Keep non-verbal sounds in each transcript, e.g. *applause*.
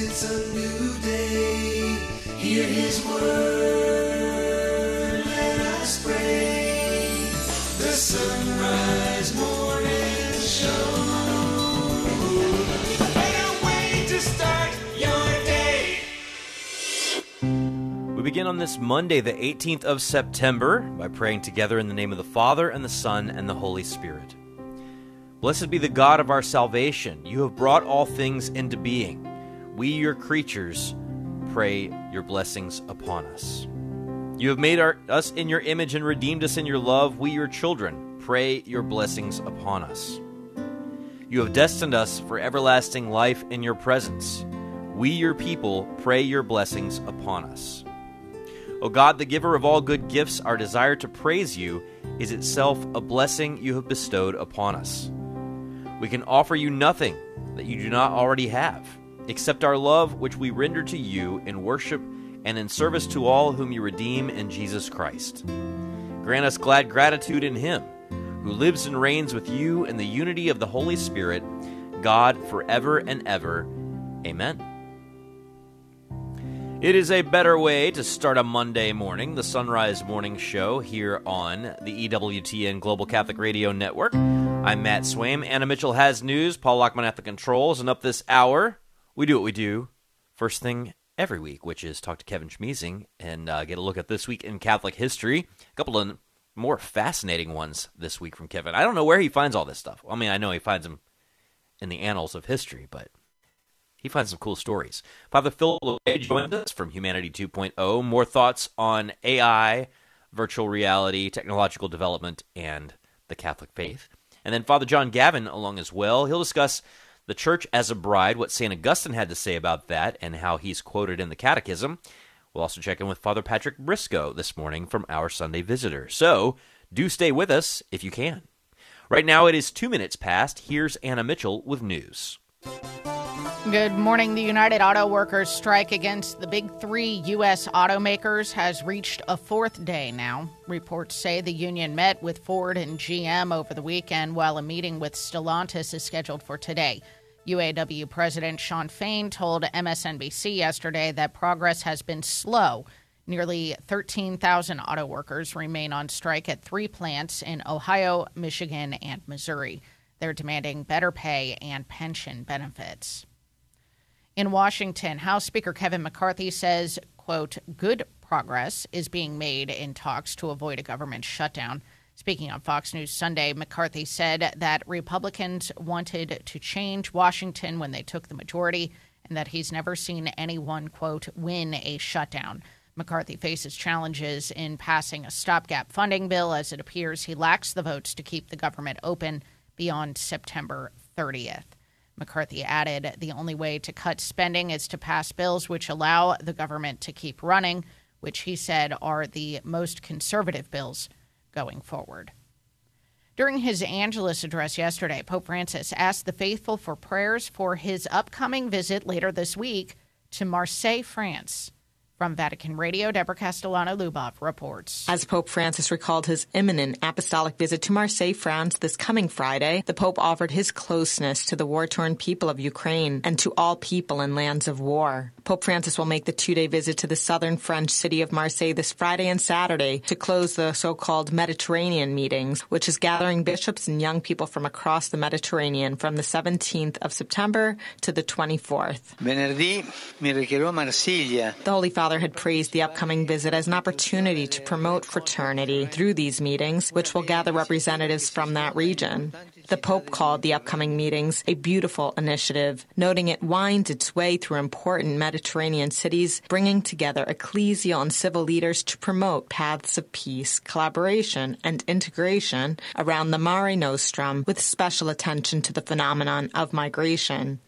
it's a new day. Hear his word, let us pray. The sunrise morning show. We begin on this Monday, the 18th of September, by praying together in the name of the Father, and the Son, and the Holy Spirit. Blessed be the God of our salvation. You have brought all things into being. We, your creatures, pray your blessings upon us. You have made our, us in your image and redeemed us in your love. We, your children, pray your blessings upon us. You have destined us for everlasting life in your presence. We, your people, pray your blessings upon us. O God, the giver of all good gifts, our desire to praise you is itself a blessing you have bestowed upon us. We can offer you nothing that you do not already have, except our love, which we render to you in worship and in service to all whom you redeem in Jesus Christ. Grant us glad gratitude in Him, who lives and reigns with you in the unity of the Holy Spirit, God, forever and ever. Amen. It is a better way to start a Monday morning, the Sunrise Morning Show here on the EWTN Global Catholic Radio Network. I'm Matt Swaim. Anna Mitchell has news. Paul Lockman at the controls. And up this hour, we do what we do first thing every week, which is talk to Kevin Schmiesing and uh, get a look at this week in Catholic history. A couple of more fascinating ones this week from Kevin. I don't know where he finds all this stuff. I mean, I know he finds them in the annals of history, but he finds some cool stories. Father Philip Larrey joins us from Humanity 2.0. More thoughts on AI, virtual reality, technological development, and the Catholic faith. And then Father John Gavin along as well. He'll discuss the church as a bride, what St. Augustine had to say about that, and how he's quoted in the Catechism. We'll also check in with Father Patrick Briscoe this morning from our Sunday Visitor. So do stay with us if you can. Right now it is two minutes past. Here's Anna Mitchell with news. Good morning. The United Auto Workers strike against the big three U.S. automakers has reached a fourth day now. Reports say the union met with Ford and GM over the weekend, while a meeting with Stellantis is scheduled for today. UAW President Shawn Fain told MSNBC yesterday that progress has been slow. Nearly 13,000 auto workers remain on strike at three plants in Ohio, Michigan, and Missouri. They're demanding better pay and pension benefits. In Washington, House Speaker Kevin McCarthy says, quote, good progress is being made in talks to avoid a government shutdown. Speaking on Fox News Sunday, McCarthy said that Republicans wanted to change Washington when they took the majority and that he's never seen anyone, quote, win a shutdown. McCarthy faces challenges in passing a stopgap funding bill as it appears he lacks the votes to keep the government open beyond September 30th. McCarthy added the only way to cut spending is to pass bills which allow the government to keep running, which he said are the most conservative bills going forward. During his Angelus address yesterday, Pope Francis asked the faithful for prayers for his upcoming visit later this week to Marseille, France. From Vatican Radio, Deborah Castellano Lubov reports. As Pope Francis recalled his imminent apostolic visit to Marseille, France this coming Friday, the Pope offered his closeness to the war torn people of Ukraine and to all people in lands of war. Pope Francis will make the two day visit to the southern French city of Marseille this Friday and Saturday to close the so called Mediterranean meetings, which is gathering bishops and young people from across the Mediterranean from the 17th of September to the 24th. Venerdì mi recherò Marsiglia. The Holy Father had praised the upcoming visit as an opportunity to promote fraternity through these meetings, which will gather representatives from that region. The Pope called the upcoming meetings a beautiful initiative, noting it winds its way through important Mediterranean cities, bringing together ecclesial and civil leaders to promote paths of peace, collaboration, and integration around the Mare Nostrum, with special attention to the phenomenon of migration.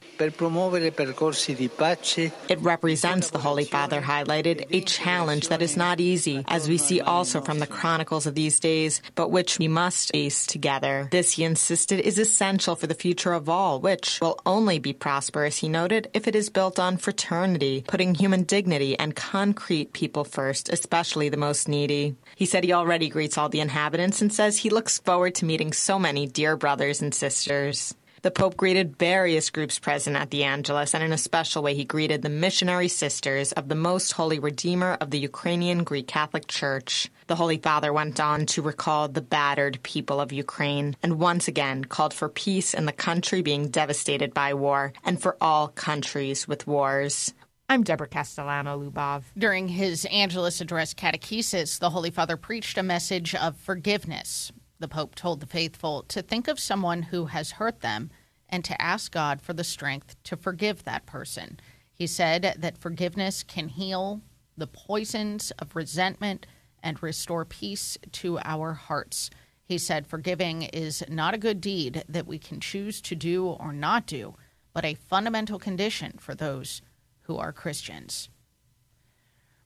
It represents, the Holy Father highlighted, a challenge that is not easy, as we see also from the chronicles of these days, but which we must face together. This, he insisted, is essential for the future of all, which will only be prosperous, he noted, if it is built on fraternity, putting human dignity and concrete people first, especially the most needy. He said he already greets all the inhabitants and says he looks forward to meeting so many dear brothers and sisters. The Pope greeted various groups present at the Angelus, and in a special way, he greeted the missionary sisters of the Most Holy Redeemer of the Ukrainian Greek Catholic Church. The Holy Father went on to recall the battered people of Ukraine and once again called for peace in the country being devastated by war and for all countries with wars. I'm Deborah Castellano Lubov. During his Angelus address catechesis, the Holy Father preached a message of forgiveness. The Pope told the faithful to think of someone who has hurt them and to ask God for the strength to forgive that person. He said that forgiveness can heal the poisons of resentment and restore peace to our hearts. He said forgiving is not a good deed that we can choose to do or not do, but a fundamental condition for those who are Christians.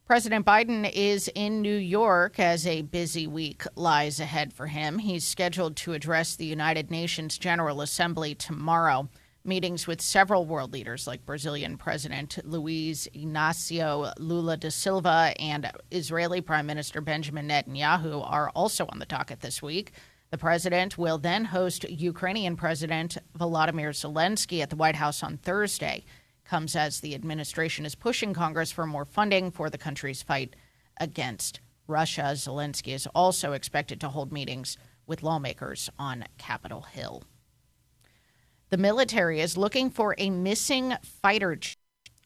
President Biden is in New York as a busy week lies ahead for him. He's scheduled to address the United Nations General Assembly tomorrow. Meetings with several world leaders like Brazilian President Luiz Inácio Lula da Silva and Israeli Prime Minister Benjamin Netanyahu are also on the docket this week. The president will then host Ukrainian President Volodymyr Zelensky at the White House on Thursday comes as the administration is pushing Congress for more funding for the country's fight against Russia. Zelensky is also expected to hold meetings with lawmakers on Capitol Hill. The military is looking for a missing fighter.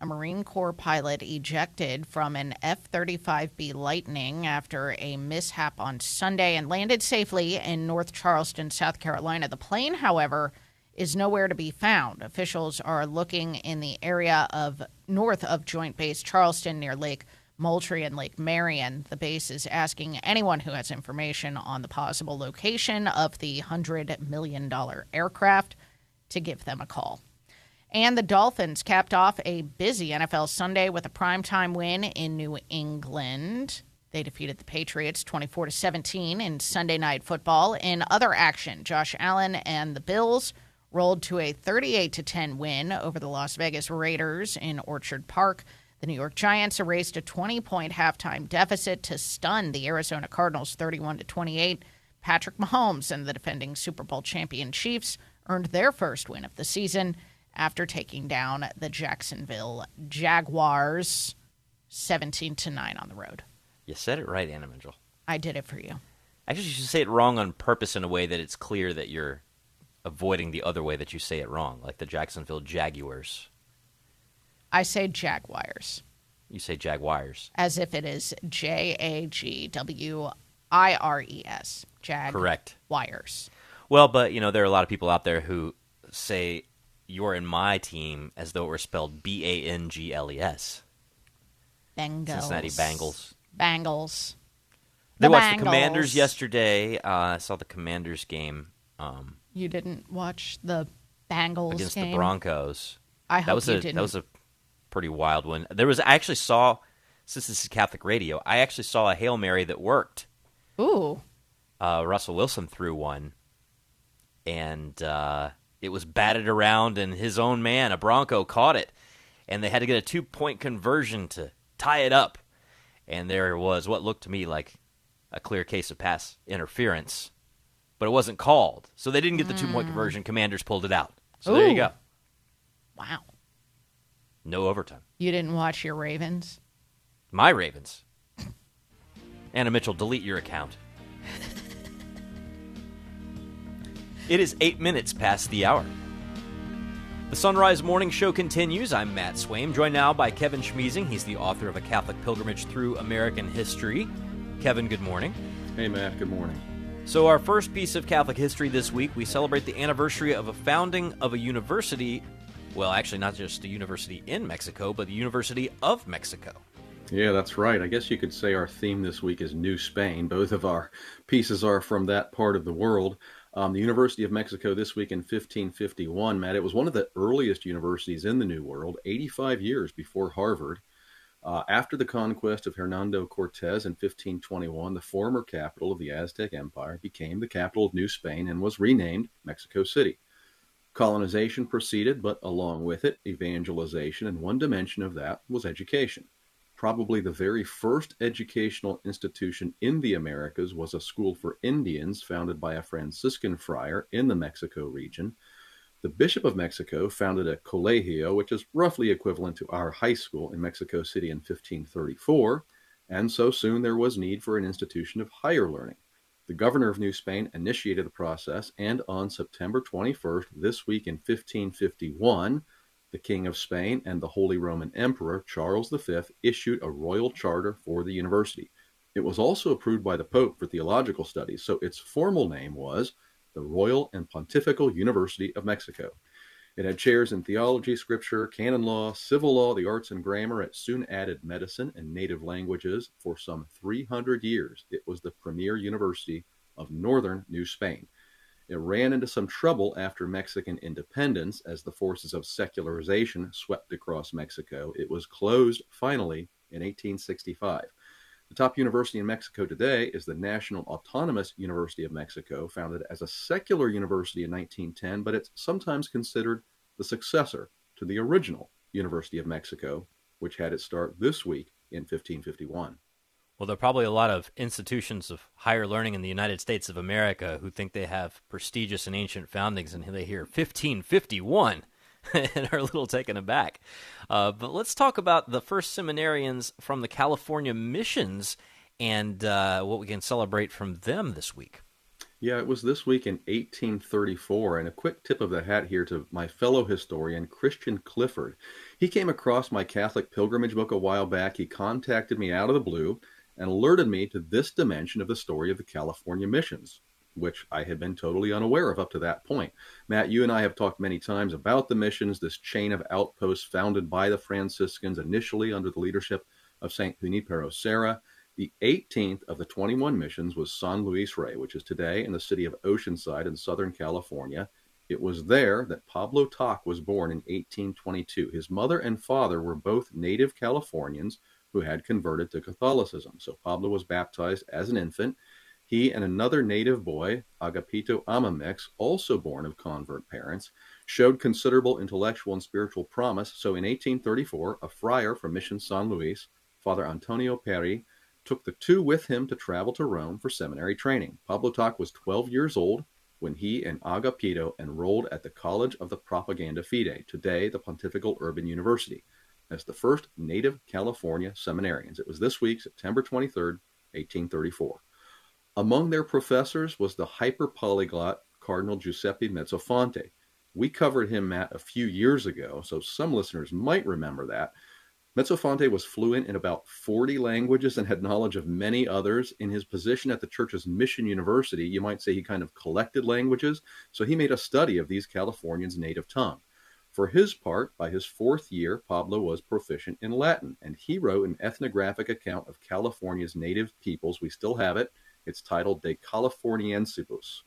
A Marine Corps pilot ejected from an F 35B Lightning after a mishap on Sunday and landed safely in North Charleston, South Carolina. The plane, however, is nowhere to be found. Officials are looking in the area of north of Joint Base Charleston near Lake Moultrie and Lake Marion. The base is asking anyone who has information on the possible location of the $100 million aircraft to give them a call. And the Dolphins capped off a busy NFL Sunday with a primetime win in New England. They defeated the Patriots 24 to 17 in Sunday night football. In other action, Josh Allen and the Bills rolled to a 38 to 10 win over the Las Vegas Raiders in Orchard Park. The New York Giants erased a 20 point halftime deficit to stun the Arizona Cardinals 31 to 28. Patrick Mahomes and the defending Super Bowl champion Chiefs earned their first win of the season after taking down the Jacksonville Jaguars 17 to 9 on the road. You said it right, Anna Mitchell. I did it for you. Actually, you should say it wrong on purpose in a way that it's clear that you're avoiding the other way that you say it wrong, like the Jacksonville Jaguars. I say Jaguars. You say Jaguars. As if it is J A G W I R E S. Jag. Correct. Wires. Well, but you know there are a lot of people out there who say you're in my team as though it were spelled B A N G L E S. Bengals. Cincinnati Bengals. Bengals. They The watched the Commanders yesterday. Uh, I saw the Commanders game um, You didn't watch the Bengals against game. the Broncos. I hope that was you a didn't. that was a pretty wild one. There was I actually saw since this is Catholic radio, I actually saw a hail mary that worked. Ooh. Uh, Russell Wilson threw one, and uh, it was batted around, and his own man, a Bronco, caught it, and they had to get a two point conversion to tie it up. And there was what looked to me like a clear case of pass interference, but it wasn't called, so they didn't get the two point mm. conversion. Commanders pulled it out. So there you Ooh. go. Wow. No overtime. You didn't watch your Ravens? My Ravens. Anna Mitchell, delete your account. *laughs* it is eight minutes past the hour. The Sunrise Morning Show continues. I'm Matt Swaim, joined now by Kevin Schmiesing. He's the author of A Catholic Pilgrimage Through American History. Kevin, good morning. Hey, Matt, good morning. So, our first piece of Catholic history this week, we celebrate the anniversary of a founding of a university. Well, actually, not just a university in Mexico, but the University of Mexico. Yeah, that's right. I guess you could say our theme this week is New Spain. Both of our pieces are from that part of the world. Um, the University of Mexico this week in 1551, Matt, it was one of the earliest universities in the New World, 85 years before Harvard. Uh, after the conquest of Hernando Cortez in 1521, the former capital of the Aztec Empire became the capital of New Spain and was renamed Mexico City. Colonization proceeded, but along with it, evangelization, and one dimension of that was education. Probably the very first educational institution in the Americas was a school for Indians founded by a Franciscan friar in the Mexico region. The Bishop of Mexico founded a colegio, which is roughly equivalent to our high school in Mexico City in 1534, and so soon there was need for an institution of higher learning. The governor of New Spain initiated the process, and on September 21st, this week in 1551, the King of Spain and the Holy Roman Emperor Charles V issued a royal charter for the university. It was also approved by the Pope for theological studies, so its formal name was the Royal and Pontifical University of Mexico. It had chairs in theology, scripture, canon law, civil law, the arts, and grammar. It soon added medicine and native languages. For some 300 years, it was the premier university of northern New Spain. It ran into some trouble after Mexican independence as the forces of secularization swept across Mexico. It was closed finally in 1865. The top university in Mexico today is the National Autonomous University of Mexico, founded as a secular university in 1910, but it's sometimes considered the successor to the original University of Mexico, which had its start this week in 1551. Well, there are probably a lot of institutions of higher learning in the United States of America who think they have prestigious and ancient foundings, and they hear 1551 *laughs* and are a little taken aback. Uh, but let's talk about the first seminarians from the California missions and uh, what we can celebrate from them this week. Yeah, it was this week in 1834. And a quick tip of the hat here to my fellow historian, Christian Clifford. He came across my Catholic pilgrimage book a while back. He contacted me out of the blue and alerted me to this dimension of the story of the California missions which I had been totally unaware of up to that point. Matt, you and I have talked many times about the missions, this chain of outposts founded by the Franciscans initially under the leadership of St. Junipero Serra. The 18th of the 21 missions was San Luis Rey, which is today in the city of Oceanside in Southern California. It was there that Pablo Tac was born in 1822. His mother and father were both native Californians who had converted to Catholicism. So Pablo was baptized as an infant he and another native boy, Agapito Amamix, also born of convert parents, showed considerable intellectual and spiritual promise. So in 1834, a friar from Mission San Luis, Father Antonio Peyri, took the two with him to travel to Rome for seminary training. Pablo Tac was 12 years old when he and Agapito enrolled at the College of the Propaganda Fide, today the Pontifical Urban University, as the first native California seminarians. It was this week, September 23, 1834. Among their professors was the hyper polyglot Cardinal Giuseppe Mezzofanti. We covered him, Matt, a few years ago, so some listeners might remember that. Mezzofanti was fluent in about 40 languages and had knowledge of many others. In his position at the church's mission university, you might say he kind of collected languages, so he made a study of these Californians' native tongue. For his part, by his fourth year, Pablo was proficient in Latin, and he wrote an ethnographic account of California's native peoples. We still have it it's titled De Californiensibus.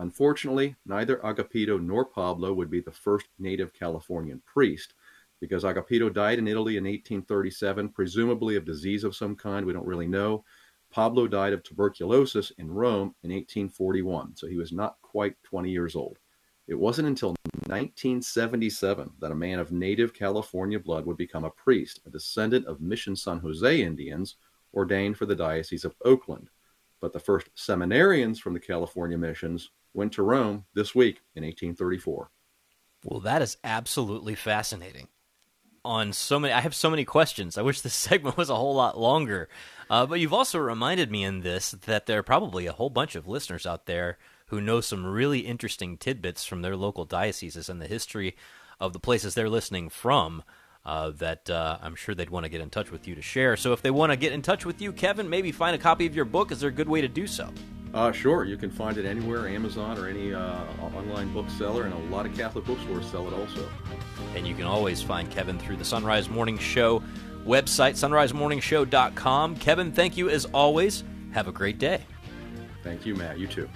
Unfortunately, neither Agapito nor Pablo would be the first native Californian priest, because Agapito died in Italy in 1837, presumably of disease of some kind, we don't really know. Pablo died of tuberculosis in Rome in 1841, so he was not quite 20 years old. It wasn't until 1977 that a man of native California blood would become a priest, a descendant of Mission San Jose Indians ordained for the Diocese of Oakland but the first seminarians from the California missions went to Rome this week in 1834. Well, that is absolutely fascinating. On so many, I have so many questions. I wish this *laughs* segment was a whole lot longer. Uh, but you've also reminded me in this that there are probably a whole bunch of listeners out there who know some really interesting tidbits from their local dioceses and the history of the places they're listening from uh, that uh, I'm sure they'd want to get in touch with you to share. So if they want to get in touch with you, Kevin, maybe find a copy of your book. Is there a good way to do so? Uh, sure. You can find it anywhere, Amazon or any uh, online bookseller, and a lot of Catholic bookstores sell it also. And you can always find Kevin through the Sunrise Morning Show website, sunrisemorningshow.com. Kevin, thank you as always. Have a great day. Thank you, Matt. You too.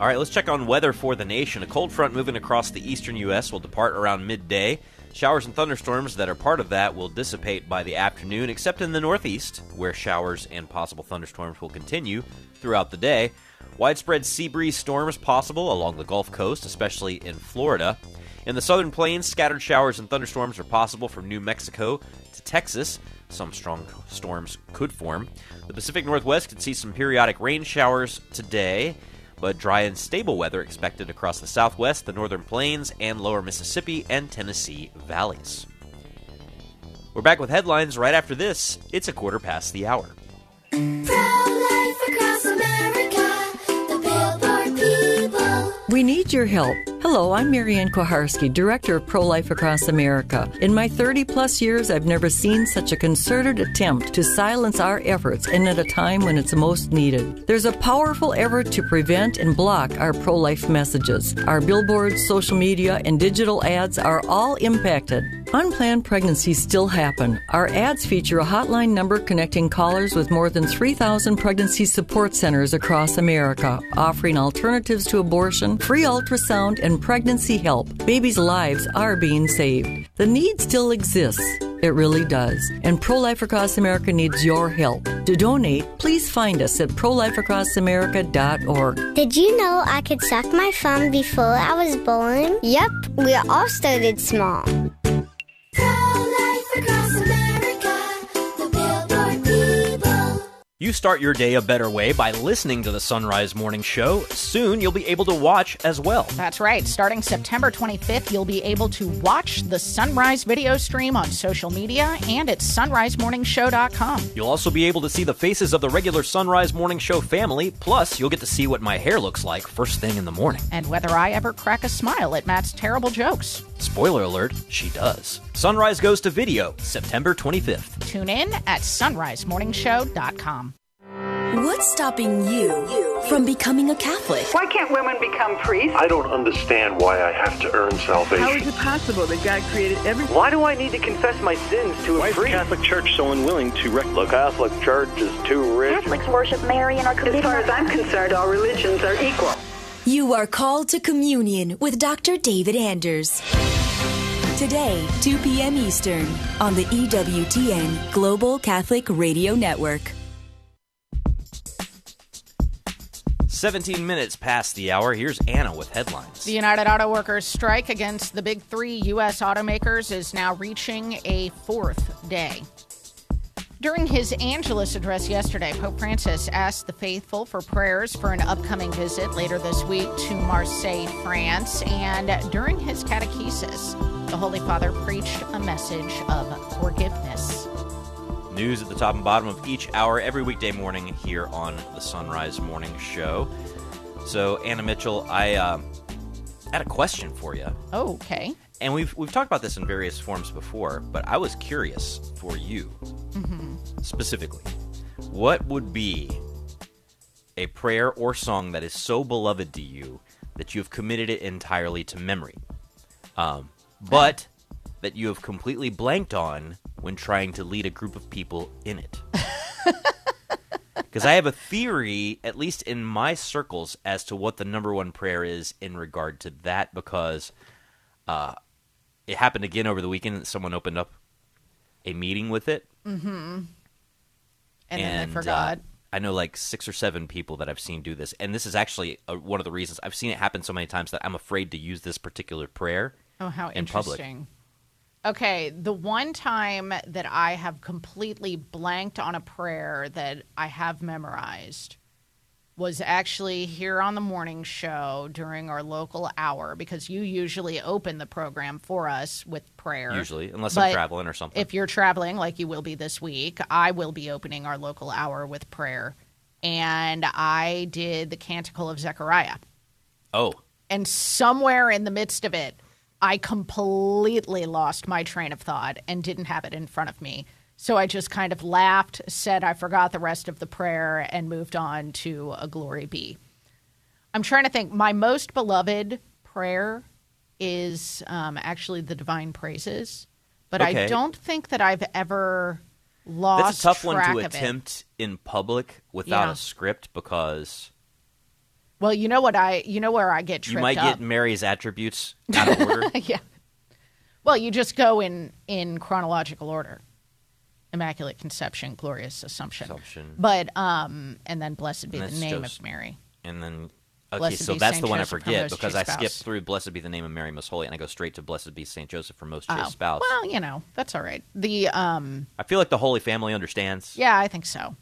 All right, let's check on weather for the nation. A cold front moving across the eastern U.S. will depart around midday. Showers and thunderstorms that are part of that will dissipate by the afternoon, except in the northeast, where showers and possible thunderstorms will continue throughout the day. Widespread sea breeze storms possible along the Gulf Coast, especially in Florida. In the southern plains, scattered showers and thunderstorms are possible from New Mexico to Texas. Some strong storms could form. The Pacific Northwest could see some periodic rain showers today. But dry and stable weather expected across the southwest, the northern plains, and lower Mississippi and Tennessee valleys. We're back with headlines right after this. It's a quarter past the hour. We need your help. Hello, I'm Marianne Kuharski, Director of Pro Life Across America. In my 30 plus years, I've never seen such a concerted attempt to silence our efforts and at a time when it's most needed. There's a powerful effort to prevent and block our pro life messages. Our billboards, social media, and digital ads are all impacted. Unplanned pregnancies still happen. Our ads feature a hotline number connecting callers with more than 3,000 pregnancy support centers across America, offering alternatives to abortion, free ultrasound, and pregnancy help. Babies' lives are being saved. The need still exists. It really does. And Pro Life Across America needs your help. To donate, please find us at prolifeacrossamerica.org. Did you know I could suck my thumb before I was born? Yep, we all started small. You start your day a better way by listening to the Sunrise Morning Show. Soon you'll be able to watch as well. That's right. Starting September 25th, you'll be able to watch the Sunrise video stream on social media and at sunrisemorningshow.com. You'll also be able to see the faces of the regular Sunrise Morning Show family, plus, you'll get to see what my hair looks like first thing in the morning. And whether I ever crack a smile at Matt's terrible jokes. Spoiler alert, she does. Sunrise goes to video September 25th. Tune in at sunrisemorningshow.com. What's stopping you from becoming a Catholic? Why can't women become priests? I don't understand why I have to earn salvation. How is it possible that God created everything? Why do I need to confess my sins to a Why is the? Catholic Church so unwilling to rec- The Catholic Church is too rich. Catholics worship Mary and are As far as I'm concerned, all religions are equal. You are called to communion with Dr. David Anders. Today, 2 p.m. Eastern, on the EWTN Global Catholic Radio Network. 17 minutes past the hour. Here's Anna with headlines. The United Auto Workers strike against the big three U.S. automakers is now reaching a fourth day. During his Angelus address yesterday, Pope Francis asked the faithful for prayers for an upcoming visit later this week to Marseille, France. And during his catechesis, the Holy Father preached a message of forgiveness. News at the top and bottom of each hour every weekday morning here on the Sunrise Morning Show. So, Anna Mitchell, I uh, had a question for you. Okay. And we've we've talked about this in various forms before, but I was curious for you specifically. What would be a prayer or song that is so beloved to you that you have committed it entirely to memory, um, but that you have completely blanked on when trying to lead a group of people in it? *laughs* Because I have a theory, at least in my circles, as to what the number one prayer is in regard to that. Because uh, it happened again over the weekend someone opened up a meeting with it, Mm-hmm. And, then they uh, forgot. I know like six or seven people that I've seen do this, and this is actually uh one of the reasons I've seen it happen so many times that I'm afraid to use this particular prayer. Oh, how in public. interesting. Okay, the one time that I have completely blanked on a prayer that I have memorized was actually here on the morning show during our local hour because you usually open the program for us with prayer. Usually, unless But I'm traveling or something. If you're traveling, like you will be this week, I will be opening our local hour with prayer. And I did the Canticle of Zechariah. oh, And somewhere in the midst of it, I completely lost my train of thought and didn't have it in front of me. So I just kind of laughed, said I forgot the rest of the prayer, and moved on to a glory be. I'm trying to think. My most beloved prayer is um, actually the divine praises, but I don't think that I've ever lost that's a tough one to it. attempt in public without Yeah. a script because Well, you know what I, you know where I get tripped you might up. get Mary's attributes *laughs* out of order. yeah. Well, you just go in in chronological order. Immaculate Conception, Glorious Assumption. Assumption. But um and then blessed be And the that's name of Mary. and then okay, Blessed so be that's Saint the one I Joseph, her forget most because I skipped spouse. through Blessed be the name of Mary Most Holy, and I go straight to Blessed be Saint Joseph, for most chaste Oh, spouse. Well, you know, that's all right. The um I feel like the Holy Family understands. yeah, I think so.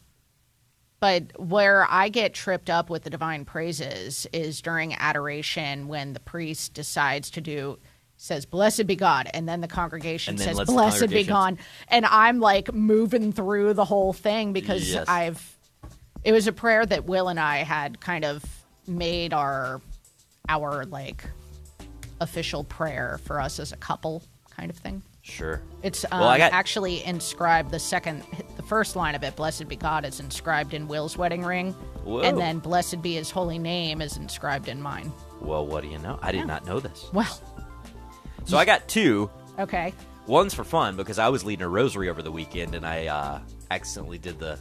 But where I get tripped up with the divine praises is during adoration when the priest decides to do says blessed be God and then the congregation then says blessed be God and I'm like moving through the whole thing because Yes. I've it was a prayer that Will and I had kind of made our our like official prayer for us as a couple kind of thing. Sure. It's um, well, I got actually inscribed the second, the first line of it, "Blessed be God," is inscribed in Will's wedding ring, Whoa. and then "Blessed be His holy name" is inscribed in mine. well. What do you know? I did not know this. Well, So I got two. okay, One's for fun because I was leading a rosary over the weekend and I uh, accidentally did the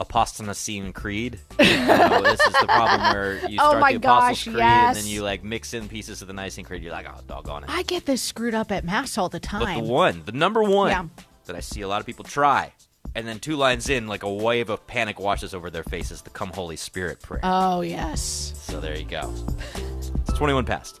Apostonicene Creed. *laughs* You know, this is the problem where you Oh start my the Apostles' gosh, Creed yes. and then you like mix in pieces of the Nicene Creed. You're like, oh, doggone it. I get this screwed up at mass all the But time. the one, the number one Yeah. that I see a lot of people try, and then two lines in, like a wave of panic washes over their faces, the Come Holy Spirit prayer. oh yes, So there you go. It's 21 past.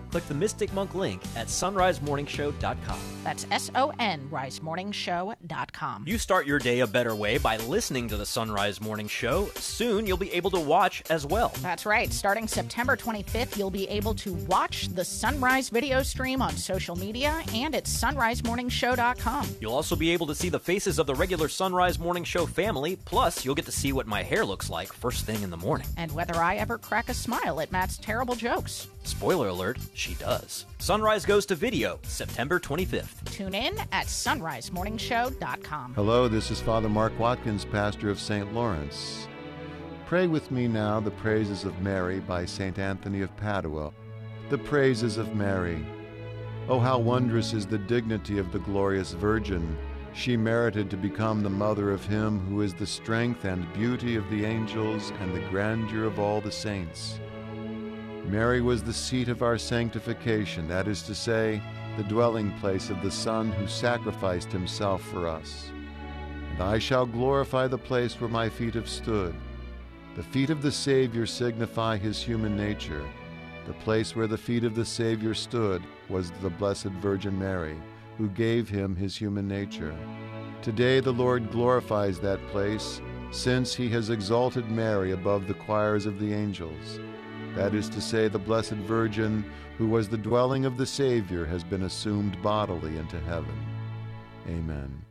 Click the Mystic Monk link at sunrisemorningshow.com. That's S O N risemorningshow.com. You start your day a better way by listening to the Sunrise Morning Show. Soon you'll be able to watch as well. That's right. Starting September 25th, you'll be able to watch the Sunrise video stream on social media and at sunrisemorningshow.com. You'll also be able to see the faces of the regular Sunrise Morning Show family, plus, you'll get to see what my hair looks like first thing in the morning. And whether I ever crack a smile at Matt's terrible jokes. Spoiler alert, she does. Sunrise goes to video September 25th. Tune in at sunrisemorningshow.com. Hello, this is Father Mark Watkins, pastor of St. Lawrence. Pray with me now the praises of Mary by St. Anthony of Padua. The praises of Mary. Oh, how wondrous is the dignity of the glorious Virgin! She merited to become the mother of Him who is the strength and beauty of the angels and the grandeur of all the saints. Mary was the seat of our sanctification, that is to say, the dwelling place of the Son who sacrificed himself for us. And I shall glorify the place where my feet have stood. The feet of the Savior signify his human nature. The place where the feet of the Savior stood was the Blessed Virgin Mary, who gave him his human nature. Today the Lord glorifies that place, since he has exalted Mary above the choirs of the angels. That is to say, the Blessed Virgin, who was the dwelling of the Savior, has been assumed bodily into heaven. Amen.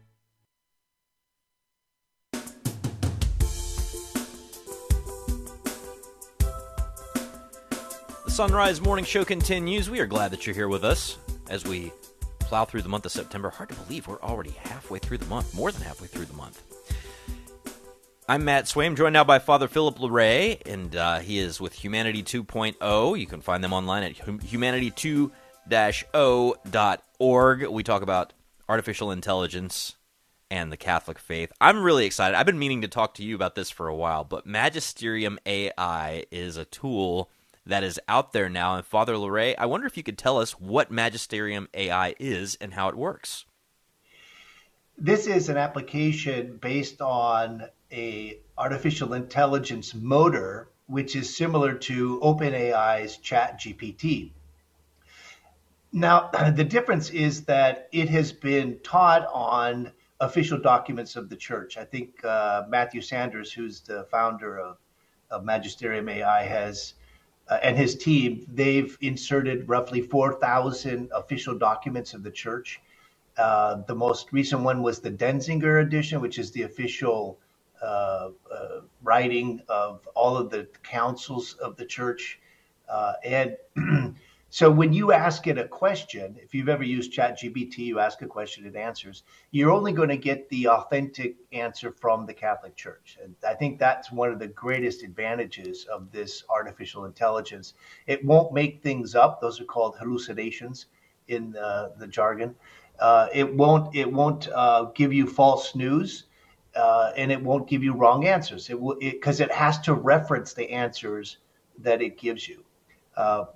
The Sunrise Morning Show continues. We are glad that you're here with us as we plow through the month of September. Hard to believe we're already halfway through the month, more than halfway through the month. I'm Matt Swaim, joined now by Father Philip Larrey, and uh, he is with Humanity 2.0. You can find them online at hum- humanity2-o.org. We talk about artificial intelligence and the Catholic faith. I'm really excited. I've been meaning to talk to you about this for a while, but Magisterium AI is a tool that is out there now. And Father Larrey, I wonder if you could tell us what Magisterium AI is and how it works. This is an application based on a artificial intelligence motor, which is similar to OpenAI's ChatGPT. Now, *clears throat* the difference is that it has been taught on official documents of the church. I think uh, Matthew Sanders, who's the founder of, of Magisterium AI, has uh, and his team, they've inserted roughly 4,000 official documents of the church. Uh, the most recent one was the Denzinger edition, which is the official writing of all of the councils of the church. Uh, and *clears throat* so when you ask it a question, if you've ever used ChatGPT, you ask a question, it answers, you're only going to get the authentic answer from the Catholic Church. And I think that's one of the greatest advantages of this artificial intelligence. It won't make things up. Those are called hallucinations in uh, the jargon. Uh, it won't. It won't uh, give you false news, uh, and it won't give you wrong answers. It will because it, has to reference the answers that it gives you. Uh,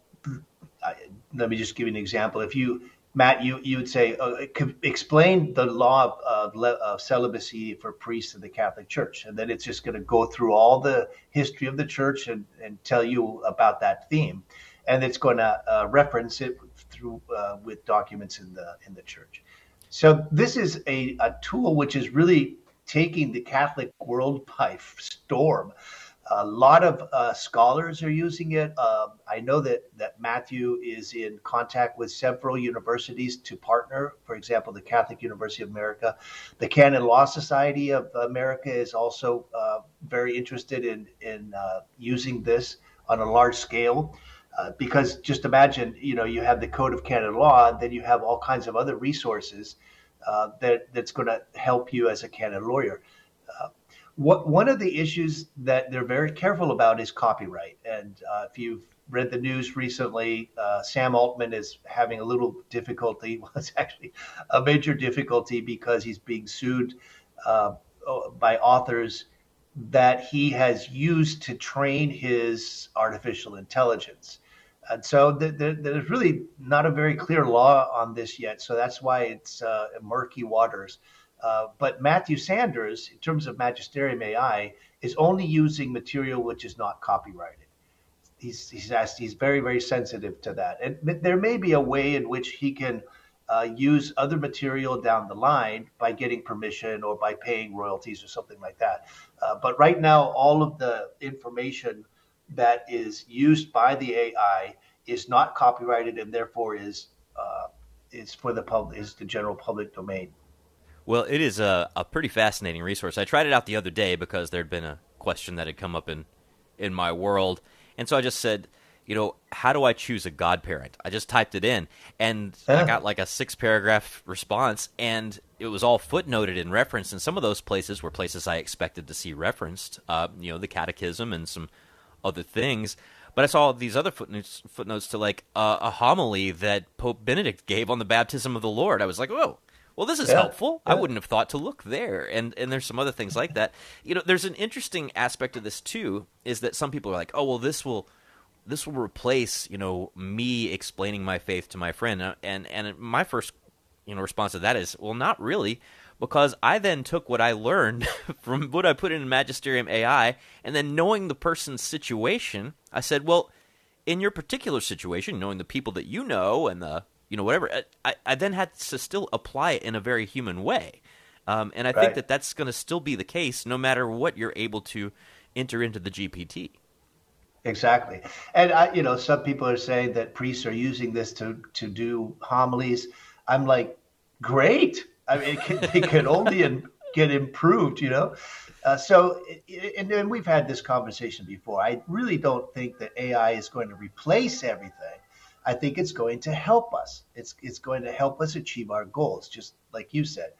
I, let me just give you an example. If you Matt, you, you would say, uh, explain the law of, of, of celibacy for priests in the Catholic Church. And then it's just going to go through all the history of the church and, and tell you about that theme. And it's going to uh, reference it through uh, with documents in the in the church. So this is a, a tool which is really taking the Catholic world by storm. A lot of uh, scholars are using it. Um, I know that, that Matthew is in contact with several universities to partner. For example, the Catholic University of America, the Canon Law Society of America is also uh, very interested in in uh, using this on a large scale. Uh, because just imagine, you know, you have the Code of Canon Law, and then you have all kinds of other resources uh, that that's going to help you as a canon lawyer. Uh, what, one of the issues that they're very careful about is copyright. And uh, if you've read the news recently, uh, Sam Altman is having a little difficulty. *laughs* Well, it's actually a major difficulty because he's being sued uh, by authors that he has used to train his artificial intelligence. And so the, the, there's really not a very clear law on this yet. So that's why it's uh, murky waters. Uh, but Matthew Sanders, in terms of Magisterium AI, is only using material which is not copyrighted. He's, he's asked, he's very, very sensitive to that. And there may be a way in which he can uh, use other material down the line by getting permission or by paying royalties or something like that. Uh, but right now, all of the information that is used by the AI is not copyrighted and therefore is uh, is for the public is the general public domain. Well, it is a, a pretty fascinating resource. I tried it out the other day because there'd been a question that had come up in in my world, and so I just said, you know, how do I choose a godparent? I just typed it in, and I got like a six paragraph response, and it was all footnoted and referenced. And some of those places were places I expected to see referenced, uh, you know, the Catechism and some other things. But I saw these other footnotes, footnotes to like uh, a homily that Pope Benedict gave on the baptism of the Lord. I was like, oh, well, this is Yeah, helpful. I wouldn't have thought to look there. And and there's some other things like that. You know, there's an interesting aspect of this too. Is that some people are like, oh, well, this will this will replace you know me explaining my faith to my friend. And and my first you know response to that is, well, not really. Because I then took what I learned *laughs* from what I put in Magisterium AI, and then knowing the person's situation, I said, well, in your particular situation, knowing the people that you know and the you know whatever, I, I then had to still apply it in a very human way, um, and I think that that's going to still be the case no matter what you're able to enter into the GPT. Exactly, and I, you know, some people are saying that priests are using this to to do homilies. I'm like, great. I mean, it can, it can only in, get improved, you know. Uh, so, and, and we've had this conversation before. I really don't think that AI is going to replace everything. I think it's going to help us. It's it's going to help us achieve our goals, just like you said.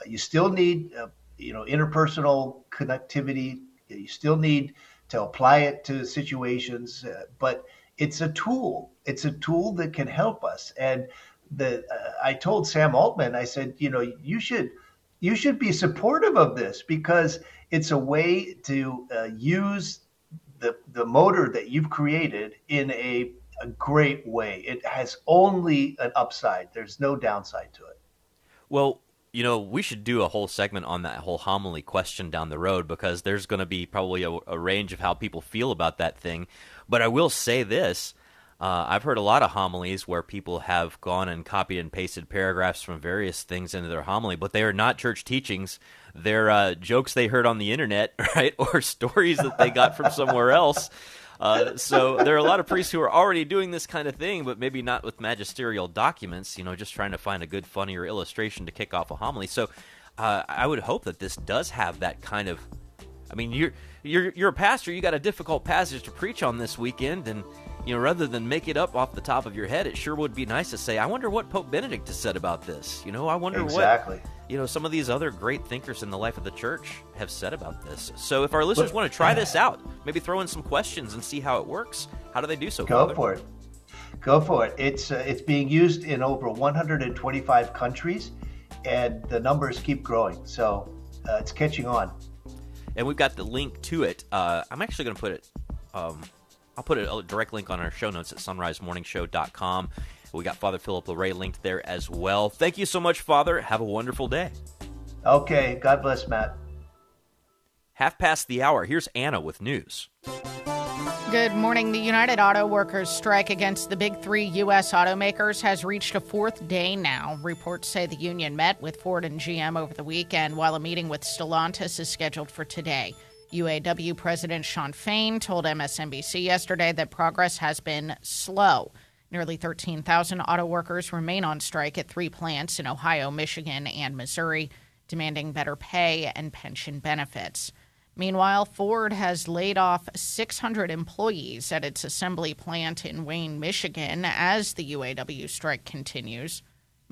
Uh, you still need, uh, you know, interpersonal connectivity. You still need to apply it to situations, uh, but it's a tool. It's a tool that can help us. And uh, I told Sam Altman, I said, you know, you should you should be supportive of this because it's a way to uh, use the the motor that you've created in a, a great way. It has only an upside. There's no downside to it. Well, you know, we should do a whole segment on that whole homily question down the road because there's going to be probably a, a range of how people feel about that thing. But I will say this. Uh, I've heard a lot of homilies where people have gone and copied and pasted paragraphs from various things into their homily, but they are not church teachings. They're uh, jokes they heard on the internet, *laughs* right, or stories that they got from somewhere else. Uh, so there are a lot of priests who are already doing this kind of thing, but maybe not with magisterial documents. You know, just trying to find a good, funny or illustration to kick off a homily. So uh, I would hope that this does have that kind of. I mean, you're you're you're a pastor. You got a difficult passage to preach on this weekend, and you know, rather than make it up off the top of your head, it sure would be nice to say, "I wonder what Pope Benedict has said about this." You know, I wonder Exactly. what you know some of these other great thinkers in the life of the church have said about this. So, if our listeners want to try *clears throat* this out, maybe throw in some questions and see how it works. How do they do so? Go Father? for it. Go for it. It's uh, it's being used in over 125 countries, and the numbers keep growing. So uh, it's catching on. and we've got the link to it. Uh, I'm actually going to put it um, I'll put a, a direct link on our show notes at sunrisemorningshow.com. We got Father Philip Larrey linked there as well. Thank you so much, Father. Have a wonderful day. Okay. God bless, Matt. Half past the hour. Here's Anna with news. Good morning. The United Auto Workers strike against the big three U.S. automakers has reached a fourth day now. Reports say the union met with Ford and GM over the weekend, while a meeting with Stellantis is scheduled for today. UAW President Shawn Fain told MSNBC yesterday that progress has been slow. Nearly 13,000 auto workers remain on strike at three plants in Ohio, Michigan, and Missouri, demanding better pay and pension benefits. Meanwhile, Ford has laid off 600 employees at its assembly plant in Wayne, Michigan, as the UAW strike continues.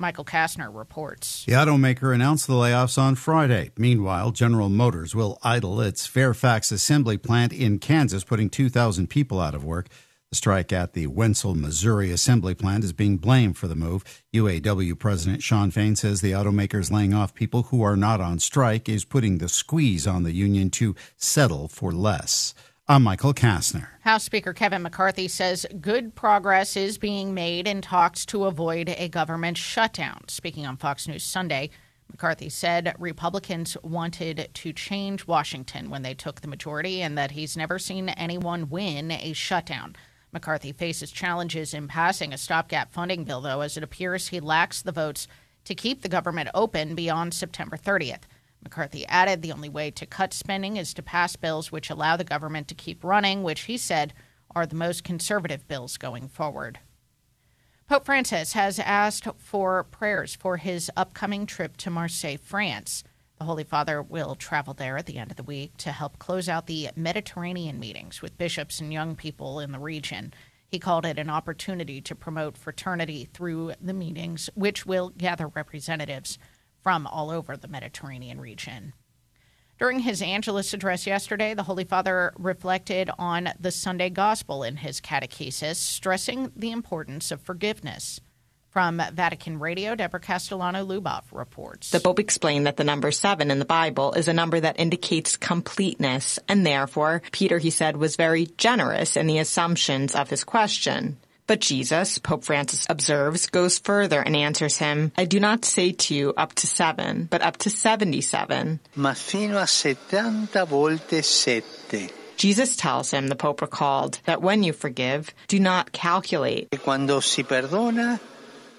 Michael Kastner reports. The automaker announced the layoffs on Friday. Meanwhile, General Motors will idle its Fairfax assembly plant in Kansas, putting 2,000 people out of work. The strike at the Wentzville, Missouri assembly plant is being blamed for the move. UAW President Shawn Fain says the automakers laying off people who are not on strike is putting the squeeze on the union to settle for less. I'm Michael Kastner. House Speaker Kevin McCarthy says good progress is being made in talks to avoid a government shutdown. Speaking on Fox News Sunday, McCarthy said Republicans wanted to change Washington when they took the majority and that he's never seen anyone win a shutdown. McCarthy faces challenges in passing a stopgap funding bill, though, as it appears he lacks the votes to keep the government open beyond September 30th. McCarthy added the only way to cut spending is to pass bills which allow the government to keep running, which he said are the most conservative bills going forward. Pope Francis has asked for prayers for his upcoming trip to Marseille, France. The Holy Father will travel there at the end of the week to help close out the Mediterranean meetings with bishops and young people in the region. He called it an opportunity to promote fraternity through the meetings, which will gather representatives from all over the Mediterranean region. During his Angelus address yesterday, the Holy Father reflected on the Sunday Gospel in his catechesis, stressing the importance of forgiveness. From Vatican Radio, Deborah Castellano Lubov reports. The Pope explained that the number seven in the Bible is a number that indicates completeness, and therefore, Peter, he said, was very generous in the assumptions of his question. But Jesus, Pope Francis observes, goes further and answers him, I do not say to you up to seven, but up to 77. Ma fino a 70 volte sette. Jesus tells him, the Pope recalled, that when you forgive, do not calculate. E quando si perdona,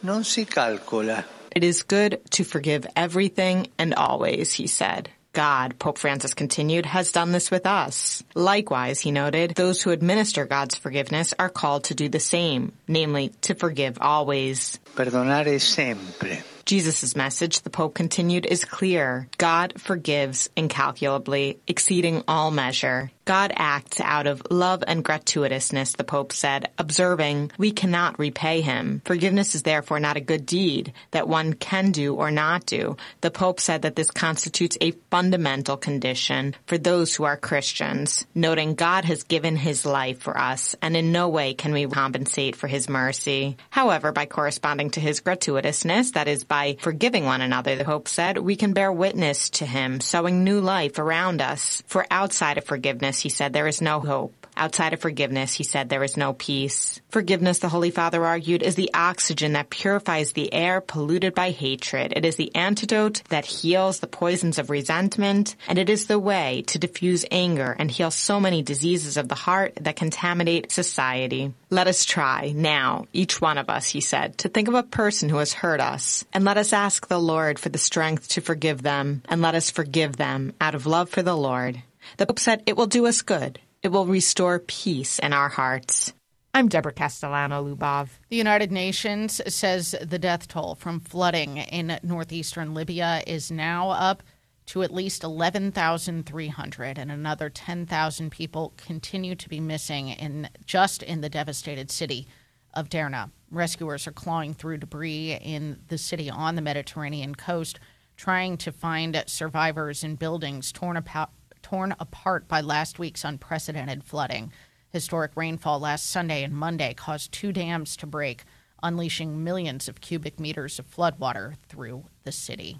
non si calcola. It is good to forgive everything and always, he said. God, Pope Francis continued, has done this with us. Likewise, he noted, those who administer God's forgiveness are called to do the same, namely, to forgive always. Perdonare sempre. Jesus' message, the Pope continued, is clear. God forgives incalculably, exceeding all measure. God acts out of love and gratuitousness, the Pope said, observing, we cannot repay him. Forgiveness is therefore not a good deed that one can do or not do. The Pope said that this constitutes a fundamental condition for those who are Christians, noting God has given his life for us, and in no way can we compensate for his mercy. However, by corresponding to his gratuitousness, that is, by forgiving one another, the Pope said, we can bear witness to him, sowing new life around us. For outside of forgiveness, he said, there is no hope. Outside of forgiveness, he said, there is no peace. Forgiveness, the Holy Father argued, is the oxygen that purifies the air polluted by hatred. It is the antidote that heals the poisons of resentment, and it is the way to diffuse anger and heal so many diseases of the heart that contaminate society. Let us try now, each one of us, he said, to think of a person who has hurt us, and let us ask the Lord for the strength to forgive them, and let us forgive them out of love for the Lord. The Pope said it will do us good. It will restore peace in our hearts. I'm Deborah Castellano Lubov. The United Nations says the death toll from flooding in northeastern Libya is now up to at least 11,300 and another 10,000 people continue to be missing in just in the devastated city of Derna. Rescuers are clawing through debris in the city on the Mediterranean coast trying to find survivors in buildings torn apart torn apart by last week's unprecedented flooding. Historic rainfall last Sunday and Monday caused two dams to break, unleashing millions of cubic meters of floodwater through the city.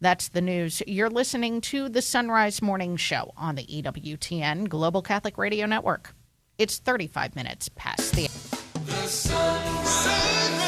That's the news. You're listening to the Sunrise Morning Show on the EWTN Global Catholic Radio Network. It's 35 minutes past the. The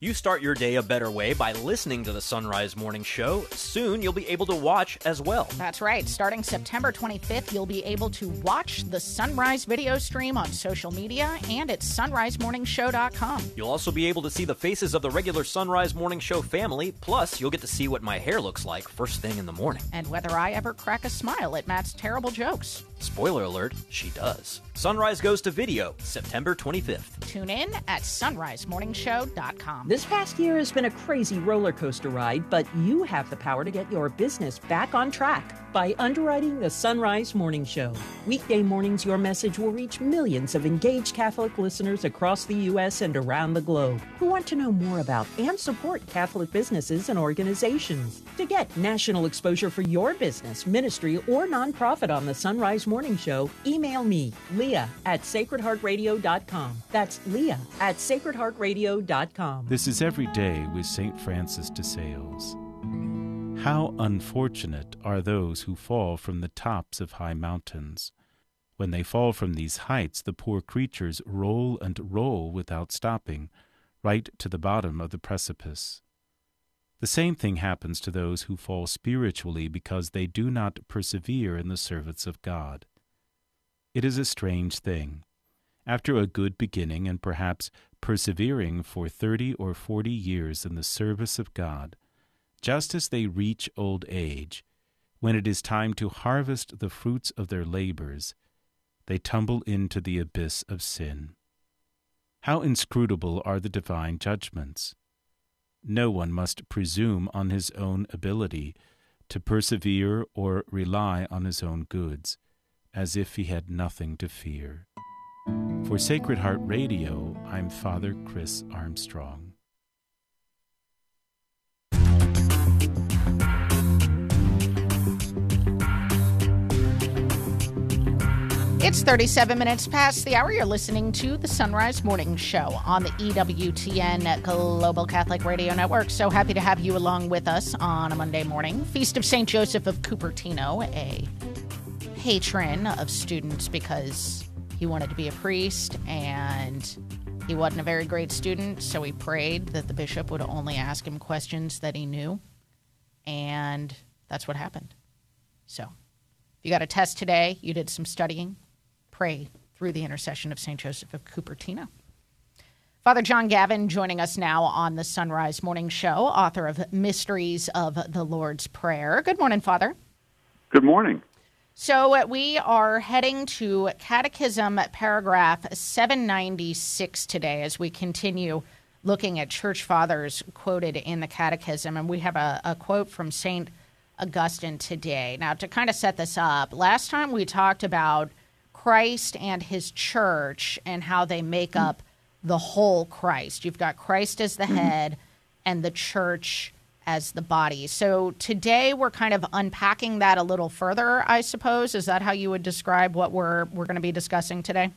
You start your day a better way by listening to the Sunrise Morning Show. Soon you'll be able to watch as well. That's right. Starting September 25th, you'll be able to watch the Sunrise video stream on social media and at sunrisemorningshow.com. You'll also be able to see the faces of the regular Sunrise Morning Show family, plus, you'll get to see what my hair looks like first thing in the morning. And whether I ever crack a smile at Matt's terrible jokes. Spoiler alert, she does. Sunrise goes to video September 25th. Tune in at sunrisemorningshow.com. This past year has been a crazy roller coaster ride, but you have the power to get your business back on track by underwriting the Sunrise Morning Show. Weekday mornings, your message will reach millions of engaged Catholic listeners across the U.S. and around the globe who want to know more about and support Catholic businesses and organizations. To get national exposure for your business, ministry, or nonprofit on the Sunrise Morning Show, email me, Leah at sacredheartradio.com. That's Leah at sacredheartradio.com. This is Every Day with St. Francis de Sales. How unfortunate are those who fall from the tops of high mountains. When they fall from these heights, the poor creatures roll and roll without stopping, right to the bottom of the precipice. The same thing happens to those who fall spiritually because they do not persevere in the service of God. It is a strange thing. After a good beginning and perhaps persevering for thirty or forty years in the service of God, just as they reach old age, when it is time to harvest the fruits of their labors, they tumble into the abyss of sin. How inscrutable are the divine judgments! No one must presume on his own ability to persevere or rely on his own goods, as if he had nothing to fear. For Sacred Heart Radio, I'm Father Chris Armstrong. It's 37 minutes past the hour. You're listening to the Sunrise Morning Show on the EWTN Global Catholic Radio Network. So happy to have you along with us on a Monday morning. Feast of St. Joseph of Cupertino, a patron of students because he wanted to be a priest and he wasn't a very great student. So he prayed that the bishop would only ask him questions that he knew. And that's what happened. So if you got a test today, you did some studying, pray through the intercession of St. Joseph of Cupertino. Father John Gavin joining us now on the Sunrise Morning Show, author of Mysteries of the Lord's Prayer. Good morning, Father. Good morning. So uh, we are heading to Catechism paragraph 796 today as we continue looking at church fathers quoted in the Catechism. And we have a, a quote from St. Augustine today. Now, to kind of set this up, last time we talked about Christ and his church and how they make up the whole Christ. You've got Christ as the head and the church as the body. So today we're kind of unpacking that a little further, I suppose. Is that how you would describe what we're we're going to be discussing today?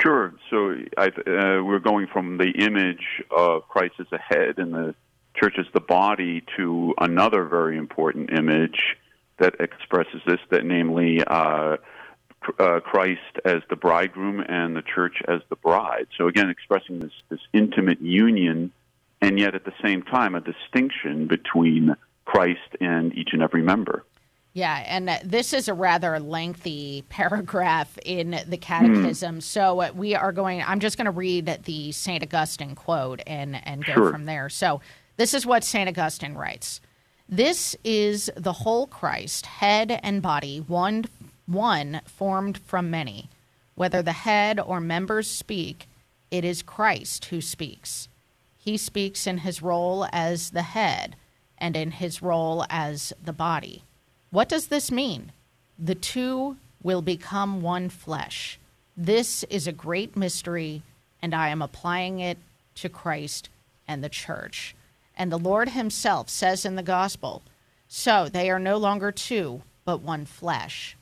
Sure. So I, uh, we're going from the image of Christ as the head and the church as the body to another very important image that expresses this, that namely uh, uh, Christ as the bridegroom and the church as the bride. So again, expressing this, this intimate union, and yet at the same time a distinction between Christ and each and every member. Yeah, and uh, this is a rather lengthy *laughs* paragraph in the Catechism. So uh, we are going. I'm just going to read the Saint Augustine quote and and go Sure. from there. So this is what Saint Augustine writes: "This is the whole Christ, head and body, one one formed from many. Whether the head or members speak, it is Christ who speaks. He speaks in his role as the head and in his role as the body." What does this mean? The two will become one flesh. This is a great mystery, and I am applying it to Christ and the church. And the Lord Himself says in the gospel so they are no longer two, but one flesh.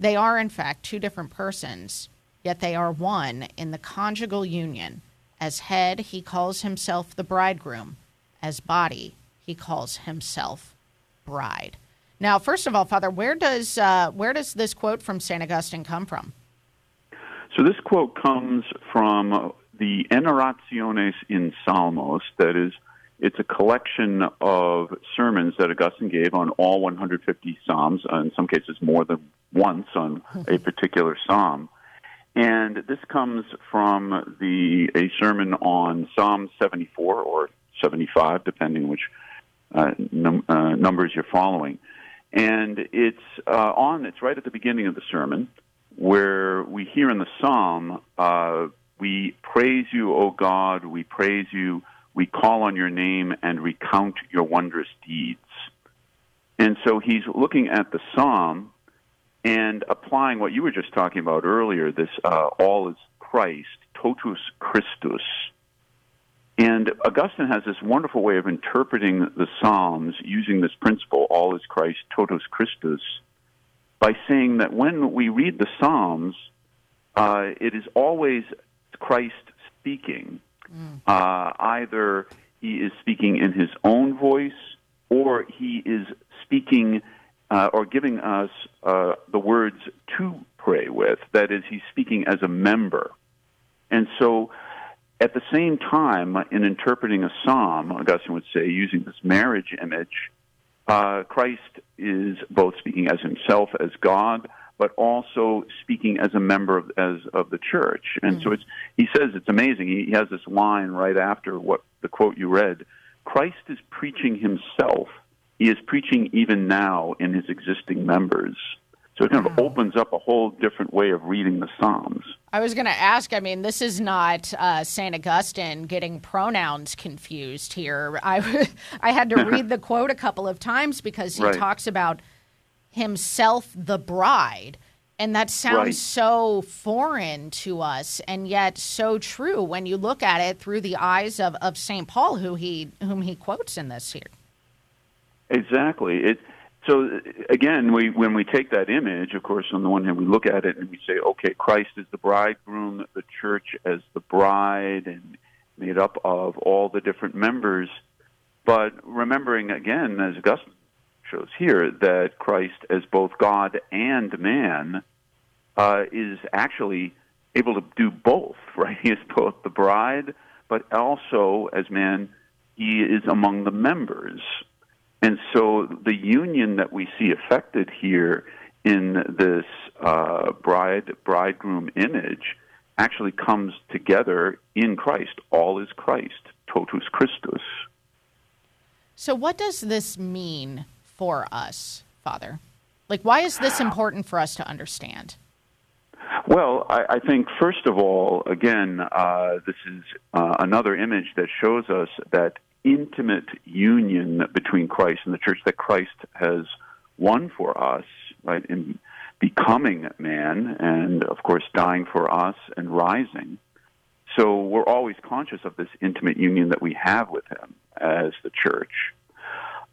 They are, in fact, two different persons, yet they are one in the conjugal union, As head, he calls himself the bridegroom. As body, he calls himself bride. Now, first of all, Father, where does uh, where does this quote from Saint Augustine come from? So this quote comes from the Enarrationes in Psalmos. That is, it's a collection of sermons that Augustine gave on all 150 psalms. uh, In some cases, more than once on a *laughs* particular psalm. And this comes from the a sermon on Psalm 74 or 75, depending which uh, num- uh, numbers you're following. And it's uh, on. It's right at the beginning of the sermon, where we hear in the psalm, uh, "We praise you, O God. We praise you. We call on your name and recount your wondrous deeds." And so he's looking at the psalm and applying what you were just talking about earlier. This uh, all is Christ, totus Christus. And Augustine has this wonderful way of interpreting the Psalms using this principle, all is Christ, totus Christus, by saying that when we read the Psalms, uh, it is always Christ speaking. Uh, either he is speaking in his own voice, or he is speaking uh, or giving us uh, the words to pray with. That is, he's speaking as a member. And so, at the same time, in interpreting a psalm, Augustine would say, using this marriage image, uh, Christ is both speaking as himself, as God, but also speaking as a member of, as, of the church. And so it's, he says it's amazing. He, he has this line right after what the quote you read Christ is preaching himself. He is preaching even now in his existing members. So it kind of opens up a whole different way of reading the Psalms. I was going to ask. I mean, this is not uh, Saint Augustine getting pronouns confused here. I *laughs* I had to *laughs* read the quote a couple of times because he Right. talks about himself, the bride, and that sounds Right. so foreign to us, and yet so true when you look at it through the eyes of, of Saint Paul, who he whom he quotes in this here. Exactly. It so again, we when we take that image, of course, on the one hand, we look at it and we say, okay, Christ is the bridegroom, the church as the bride, and made up of all the different members. But remembering again, as Augustine shows here, that Christ as both God and man uh, is actually able to do both. *laughs* Right? He is both the bride, but also as man, he is among the members. And so the union that we see affected here in this uh, bride bridegroom image actually comes together in Christ. All is Christ, totus Christus. So, what does this mean for us, Father? Like, why is this important for us to understand? Well, I, I think first of all, again, uh, this is uh, another image that shows us that intimate union between Christ and the church that Christ has won for us, right, in becoming man and, of course, dying for us and rising. So we're always conscious of this intimate union that we have with him as the church.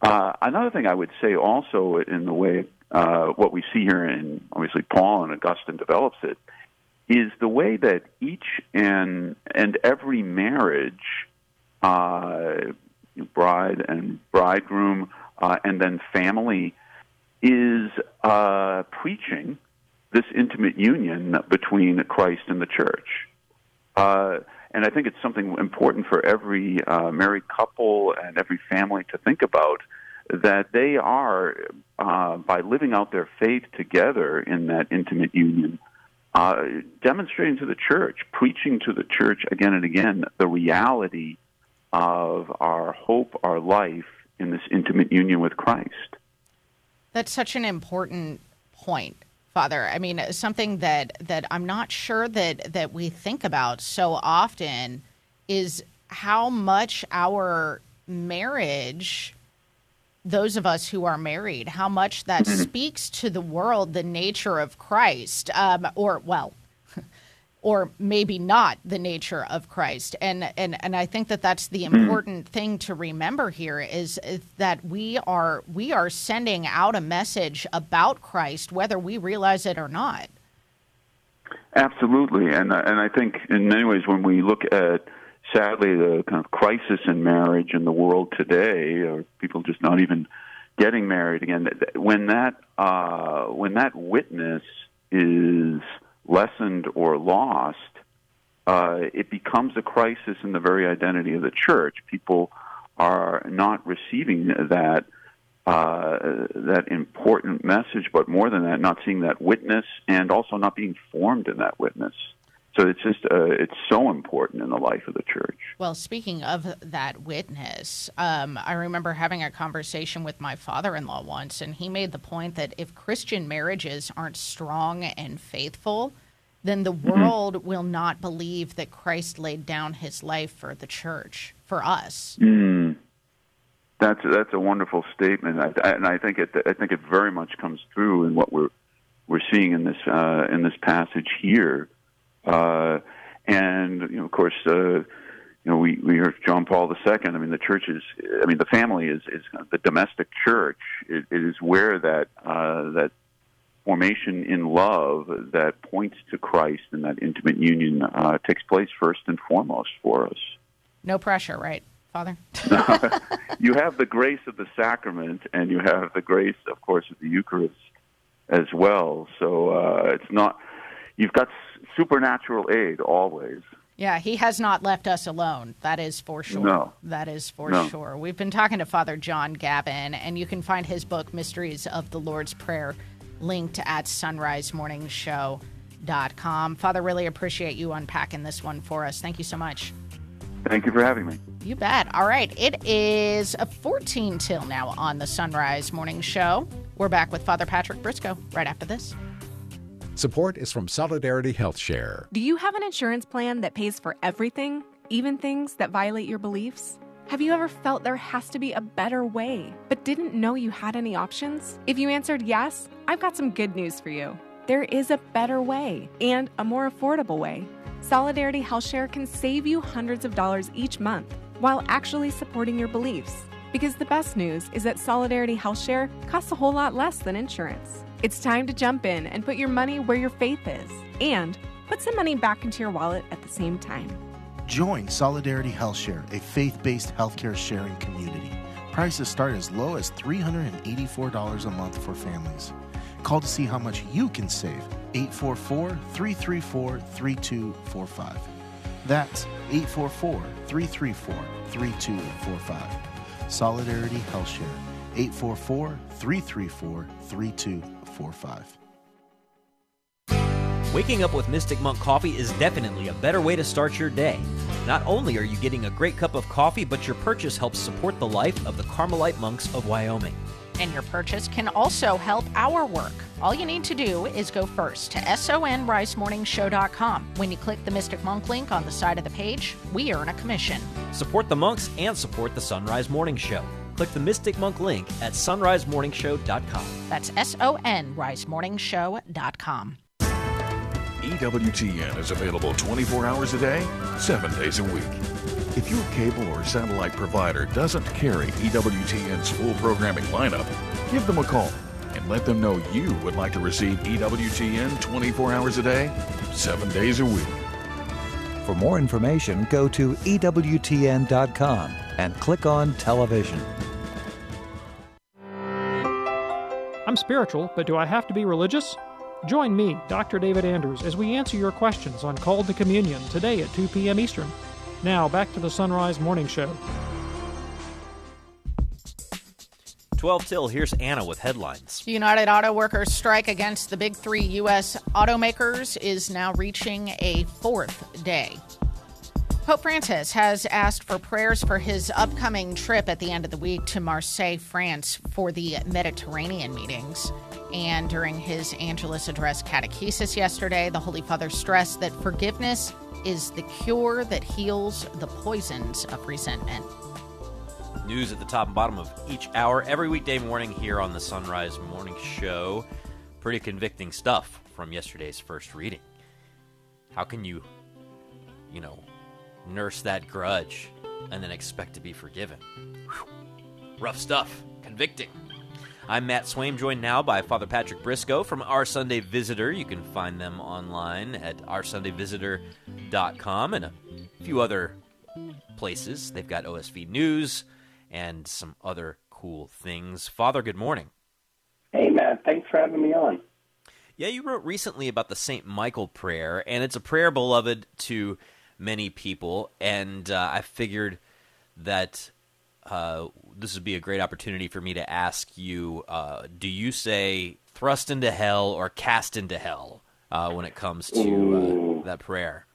Uh, another thing I would say also in the way uh, what we see here in obviously Paul and Augustine develops it is the way that each and and every marriage, uh, bride and bridegroom, uh, and then family, is uh, preaching this intimate union between Christ and the church. And I think it's something important for every uh, married couple and every family to think about that they are, uh, by living out their faith together in that intimate union, uh, demonstrating to the church, preaching to the church again and again the reality of our hope, our life in this intimate union with Christ. That's such an important point, Father. I mean, something that that I'm not sure that that we think about so often is how much our marriage those of us who are married, how much that speaks to the world the nature of Christ, um, or well, or maybe not the nature of Christ. And and and I think that that's the important thing to remember here is, is that we are we are sending out a message about Christ whether we realize it or not. Absolutely, and uh, and I think in many ways when we look at sadly, the kind of crisis in marriage in the world today, or people just not even getting married again. When that uh, when that witness is lessened or lost, uh, it becomes a crisis in the very identity of the church. People are not receiving that uh, that important message, but more than that, not seeing that witness, and also not being formed in that witness. So it's just uh, it's so important in the life of the church. Well, speaking of that witness, um, I remember having a conversation with my father in law once, and he made the point that if Christian marriages aren't strong and faithful, then the Mm-hmm. world will not believe that Christ laid down his life for the church, for us. Mm. That's that's a wonderful statement, I, I, and I think it I think it very much comes through in what we're we're seeing in this uh, in this passage here, uh, and you know, of course, uh, you know, we we heard John Paul II. I mean, the church is, I mean, the family is is the domestic church. It, it is where that uh, that formation in love that points to Christ and that intimate union uh, takes place first and foremost for us. No pressure, right, Father? *laughs* *laughs* you have the grace of the sacrament, and you have the grace, of course, of the Eucharist as well. So uh, it's not you've got supernatural aid always. Yeah, he has not left us alone. That is for sure. No. That is for No. sure. We've been talking to Father John Gavin, and you can find his book, Mysteries of the Lord's Prayer, linked at sunrisemorningshow.com. Father, really appreciate you unpacking this one for us. Thank you so much. Thank you for having me. You bet. All right. It is a 14 till now on the Sunrise Morning Show. We're back with Father Patrick Briscoe right after this. Support is from Solidarity Health Share. Do you have an insurance plan that pays for everything, even things that violate your beliefs? Have you ever felt there has to be a better way, but didn't know you had any options? If you answered yes, I've got some good news for you. There is a better way and a more affordable way. Solidarity Health Share can save you hundreds of dollars each month while actually supporting your beliefs. Because the best news is that Solidarity Health Share costs a whole lot less than insurance. It's time to jump in and put your money where your faith is and put some money back into your wallet at the same time. Join Solidarity Health Share, a faith based healthcare sharing community. Prices start as low as $384 a month for families. Call to see how much you can save. 844 334 3245. That's 844 334 3245. Solidarity Health Share. 844 334 3245. Waking up with Mystic Monk coffee is definitely a better way to start your day. Not only are you getting a great cup of coffee, but your purchase helps support the life of the Carmelite monks of Wyoming. And your purchase can also help our work. All you need to do is go first to sonrisemorningshow.com. When you click the Mystic Monk link on the side of the page, we earn a commission. Support the monks and support the Sunrise Morning Show. Click the Mystic Monk link at sunrisemorningshow.com. That's S O N risemorningshow.com. EWTN is available 24 hours a day, 7 days a week. If your cable or satellite provider doesn't carry EWTN's full programming lineup, give them a call and let them know you would like to receive EWTN 24 hours a day, 7 days a week. For more information, go to EWTN.com and click on television. I'm spiritual, but do I have to be religious? Join me, Dr. David Anders, as we answer your questions on Call to Communion today at 2 p.m. Eastern. Now, back to the Sunrise Morning Show. 12 till, here's Anna with headlines. United Auto Workers strike against the big three U.S. automakers is now reaching a fourth day. Pope Francis has asked for prayers for his upcoming trip at the end of the week to Marseille, France for the Mediterranean meetings. And during his Angelus Address catechesis yesterday, the Holy Father stressed that forgiveness is the cure that heals the poisons of resentment. News at the top and bottom of each hour every weekday morning here on the Sunrise Morning Show. Pretty convicting stuff from yesterday's first reading. How can you, you know, nurse that grudge and then expect to be forgiven? Whew. Rough stuff. Convicting. I'm Matt Swaim, joined now by Father Patrick Briscoe from Our Sunday Visitor. You can find them online at oursundayvisitor.com and a few other places. They've got OSV News and some other cool things. Father, good morning. Hey, Matt. Thanks for having me on. Yeah, you wrote recently about the St. Michael prayer, and it's a prayer beloved to many people. And uh, I figured that uh, this would be a great opportunity for me to ask you uh, do you say thrust into hell or cast into hell uh, when it comes to uh, that prayer?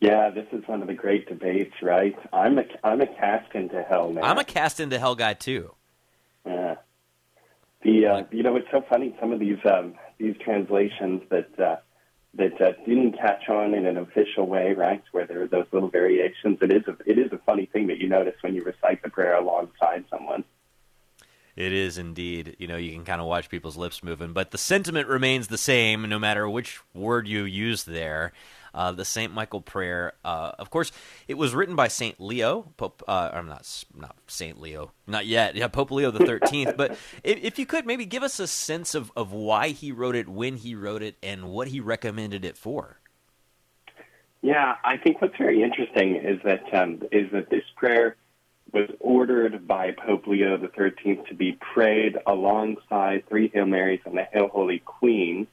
Yeah, this is one of the great debates, right? I'm a I'm a cast into hell man. I'm a cast into hell guy too. Yeah. The uh, you know it's so funny some of these um, these translations that uh, that uh, didn't catch on in an official way, right? Where there are those little variations. It is a it is a funny thing that you notice when you recite the prayer alongside someone. It is indeed. You know, you can kind of watch people's lips moving, but the sentiment remains the same no matter which word you use there. Uh, the Saint Michael prayer, uh, of course, it was written by Saint Leo. Pope, uh, I'm not not Saint Leo, not yet. Yeah, Pope Leo the Thirteenth. but if, if you could maybe give us a sense of of why he wrote it, when he wrote it, and what he recommended it for. Yeah, I think what's very interesting is that um, is that this prayer was ordered by Pope Leo the Thirteenth to be prayed alongside three Hail Marys and the Hail Holy Queen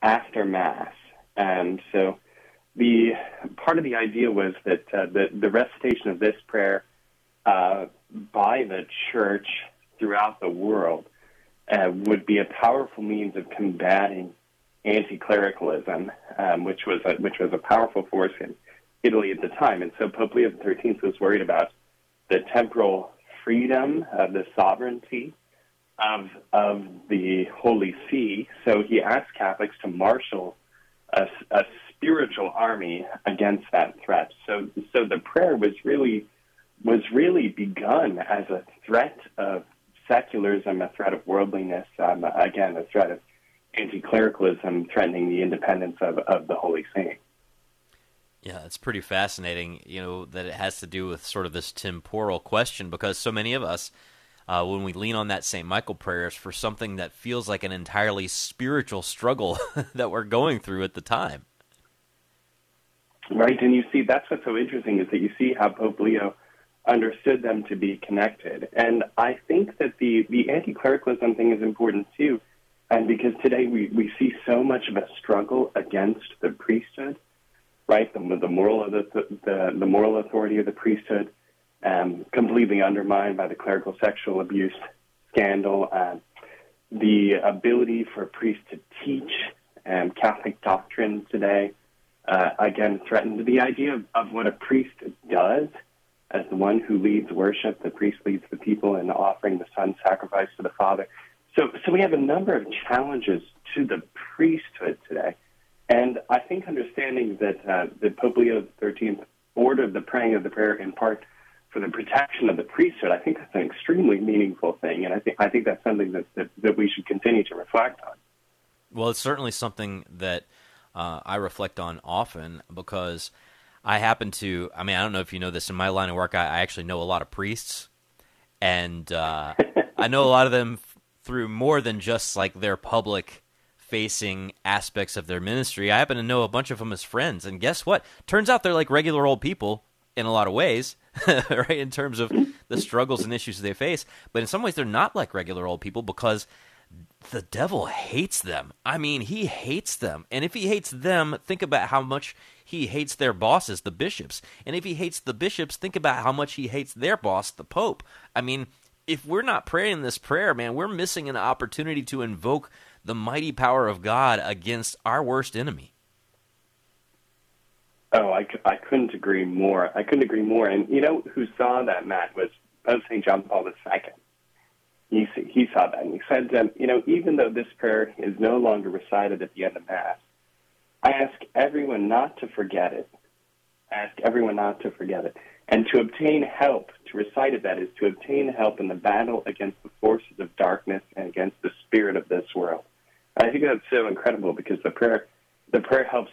after Mass, and so the part of the idea was that uh, the, the recitation of this prayer uh, by the church throughout the world uh, would be a powerful means of combating anti-clericalism, um, which was a, which was a powerful force in Italy at the time. And so Pope Leo XIII was worried about the temporal freedom of the sovereignty of of the Holy See. So he asked Catholics to marshal a, a spiritual army against that threat. So, so the prayer was really was really begun as a threat of secularism, a threat of worldliness, um, again, a threat of anti-clericalism threatening the independence of, of the Holy See. Yeah, it's pretty fascinating, you know, that it has to do with sort of this temporal question because so many of us, uh, when we lean on that St. Michael prayers for something that feels like an entirely spiritual struggle *laughs* that we're going through at the time. Right, and you see that's what's so interesting is that you see how Pope Leo understood them to be connected, and I think that the the anti-clericalism thing is important too, and because today we we see so much of a struggle against the priesthood, right? The the moral of the the, the moral authority of the priesthood, um, completely undermined by the clerical sexual abuse scandal, uh, the ability for priests to teach um, Catholic doctrine today uh, again threatened the idea of, of what a priest does as the one who leads worship. The priest leads the people in offering the son sacrifice to the Father. So, so we have a number of challenges to the priesthood today. And I think understanding that, uh, Pope Leo XIII ordered the praying of the prayer in part for the protection of the priesthood, I think that's an extremely meaningful thing. And I think, I think that's something that, that, that we should continue to reflect on. Well, it's certainly something that uh, I reflect on often because I happen to. I mean, I don't know if you know this. In my line of work, I, I actually know a lot of priests, and uh, I know a lot of them f- through more than just like their public facing aspects of their ministry. I happen to know a bunch of them as friends, and guess what? Turns out they're like regular old people in a lot of ways, *laughs* right? In terms of the struggles and issues they face, but in some ways they're not like regular old people because the devil hates them. I mean, he hates them. And if he hates them, think about how much he hates their bosses, the bishops. And if he hates the bishops, think about how much he hates their boss, the pope. I mean, if we're not praying this prayer, man, we're missing an opportunity to invoke the mighty power of God against our worst enemy. Oh, I, I couldn't agree more. I couldn't agree more. And you know who saw that, Matt, was Pope St. John Paul II he, he saw that and he said, um, you know, even though this prayer is no longer recited at the end of Mass, I ask everyone not to forget it. Ask everyone not to forget it. And to obtain help, to recite it, that is, to obtain help in the battle against the forces of darkness and against the spirit of this world. I think that's so incredible because the prayer, the prayer helps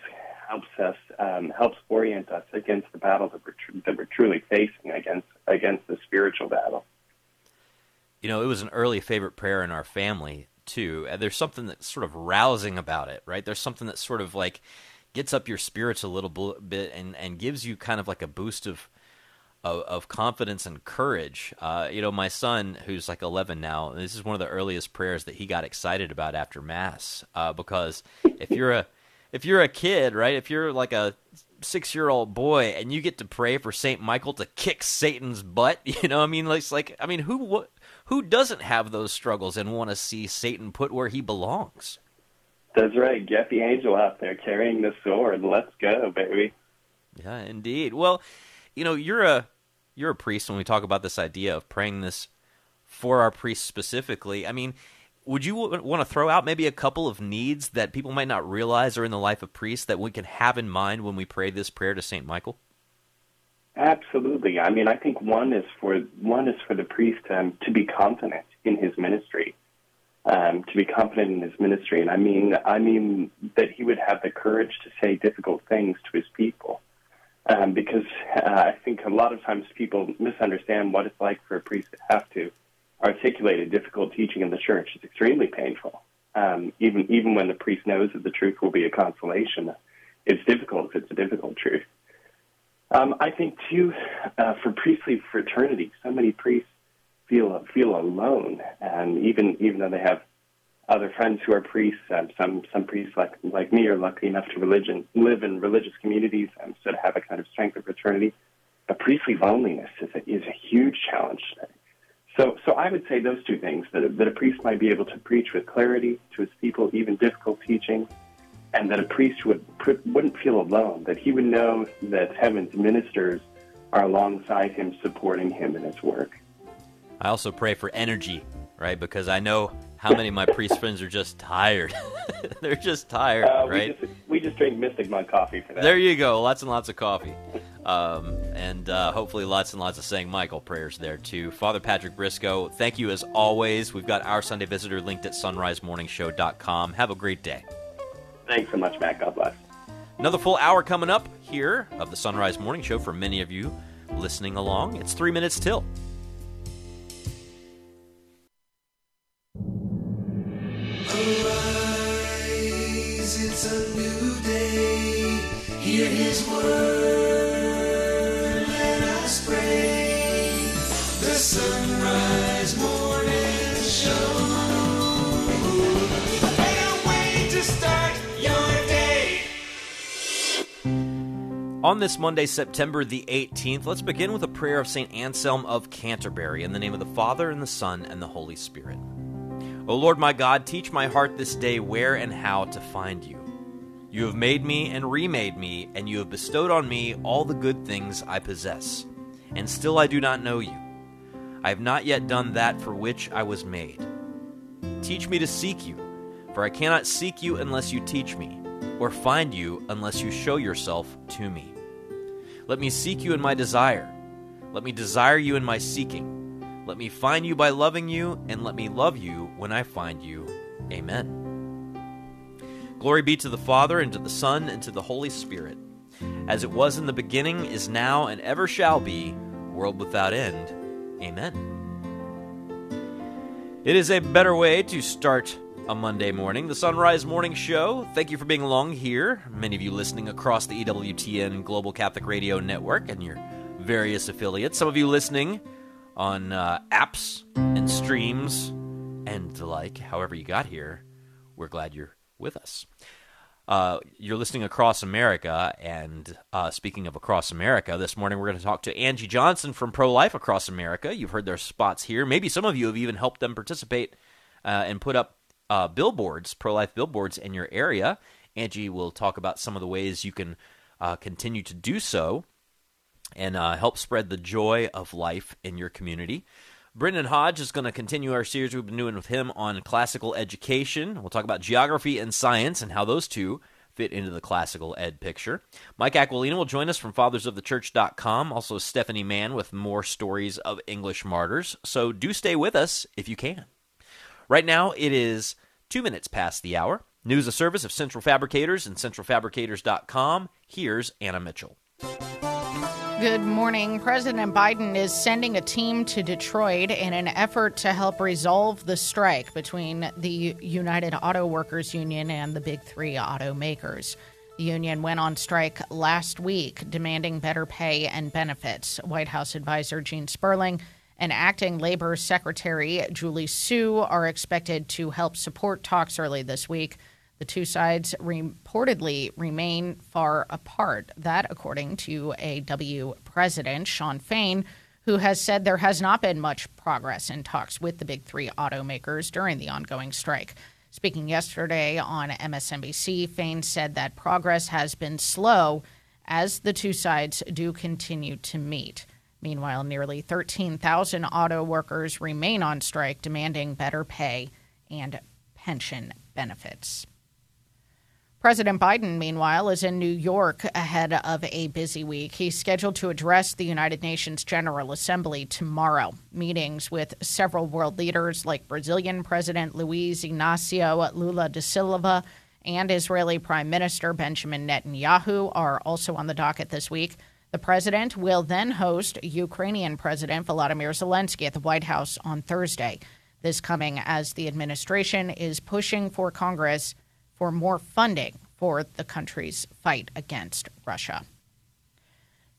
helps us um, helps orient us against the battle that we're, tr- that we're truly facing against against the spiritual battle you know, it was an early favorite prayer in our family too. And there's something that's sort of rousing about it, right? There's something that sort of like gets up your spirits a little bit and and gives you kind of like a boost of of, of confidence and courage. Uh, you know, my son, who's like 11 now, this is one of the earliest prayers that he got excited about after Mass. Uh, because if you're a if you're a kid, right? If you're like a six year old boy and you get to pray for Saint Michael to kick Satan's butt, *laughs* you know, I mean, it's like, I mean, who who doesn't have those struggles and want to see Satan put where he belongs? That's right. Get the angel out there carrying the sword. Let's go, baby. Yeah, indeed. Well, you know, you're a you're a priest when we talk about this idea of praying this for our priests specifically. I mean, would you want to throw out maybe a couple of needs that people might not realize are in the life of priests that we can have in mind when we pray this prayer to Saint Michael? Absolutely. I mean, I think one is for one is for the priest um, to be confident in his ministry, um, to be confident in his ministry, and I mean, I mean that he would have the courage to say difficult things to his people, um, because uh, I think a lot of times people misunderstand what it's like for a priest to have to articulate a difficult teaching in the church. It's extremely painful. Um, even even when the priest knows that the truth will be a consolation, it's difficult. It's a difficult truth. Um, I think too, uh, for priestly fraternity, so many priests feel feel alone, and even even though they have other friends who are priests, um, some some priests like like me are lucky enough to religion live in religious communities and so to have a kind of strength of fraternity. But priestly loneliness is a, is a huge challenge today. So, so I would say those two things that a, that a priest might be able to preach with clarity to his people, even difficult teaching, and that a priest would wouldn't feel alone. That he would know that heaven's ministers are alongside him, supporting him in his work. I also pray for energy, right? Because I know how many of my priest friends are just tired. *laughs* They're just tired, uh, we right? Just, we just drink Mystic Monk coffee for that. There you go. Lots and lots of coffee. Um, and uh, hopefully lots and lots of St. Michael prayers there too. Father Patrick Briscoe, thank you as always. We've got our Sunday Visitor linked at sonrisemorningshow.com. Have a great day. Thanks so much, Matt. God bless. Another full hour coming up here of the Sunrise Morning Show for many of you listening along. It's three minutes till. Arise, it's a new day. Hear his word, On this Monday, September the 18th, let's begin with a prayer of St. Anselm of Canterbury in the name of the Father, and the Son, and the Holy Spirit. O Lord my God, teach my heart this day where and how to find you. You have made me and remade me, and you have bestowed on me all the good things I possess. And still I do not know you. I have not yet done that for which I was made. Teach me to seek you, for I cannot seek you unless you teach me, or find you unless you show yourself to me. Let me seek you in my desire. Let me desire you in my seeking. Let me find you by loving you, and let me love you when I find you. Amen. Glory be to the Father, and to the Son, and to the Holy Spirit, as it was in the beginning, is now, and ever shall be, world without end. Amen. It is a better way to start a Monday morning, the Sunrise Morning Show. Thank you for being along here. Many of you listening across the EWTN Global Catholic Radio Network and your various affiliates. Some of you listening on uh, apps and streams and the like. However, you got here, we're glad you're with us. Uh, you're listening across America, and uh, speaking of across America, this morning we're going to talk to Angie Johnson from Pro Life Across America. You've heard their spots here. Maybe some of you have even helped them participate uh, and put up uh, billboards, pro life billboards in your area. Angie will talk about some of the ways you can uh, continue to do so and uh, help spread the joy of life in your community. Brendan Hodge is going to continue our series we've been doing with him on classical education. We'll talk about geography and science and how those two fit into the classical ed picture. Mike Aquilina will join us from fathersofthechurch.com. Also, Stephanie Mann with more stories of English martyrs. So do stay with us if you can. Right now, it is two minutes past the hour. News of service of Central Fabricators and centralfabricators.com. Here's Anna Mitchell. Good morning. President Biden is sending a team to Detroit in an effort to help resolve the strike between the United Auto Workers Union and the big three automakers. The union went on strike last week, demanding better pay and benefits. White House advisor Gene Sperling and acting labor secretary Julie Su are expected to help support talks early this week. The two sides reportedly remain far apart. That, according to AW President Shawn Fain, who has said there has not been much progress in talks with the big three automakers during the ongoing strike. Speaking yesterday on MSNBC, Fain said that progress has been slow as the two sides do continue to meet. Meanwhile, nearly 13,000 auto workers remain on strike, demanding better pay and pension benefits. President Biden, meanwhile, is in New York ahead of a busy week. He's scheduled to address the United Nations General Assembly tomorrow. Meetings with several world leaders like Brazilian President Luiz Inácio Lula da Silva and Israeli Prime Minister Benjamin Netanyahu are also on the docket this week. The president will then host Ukrainian President Volodymyr Zelensky at the White House on Thursday. This coming as the administration is pushing for Congress for more funding for the country's fight against Russia.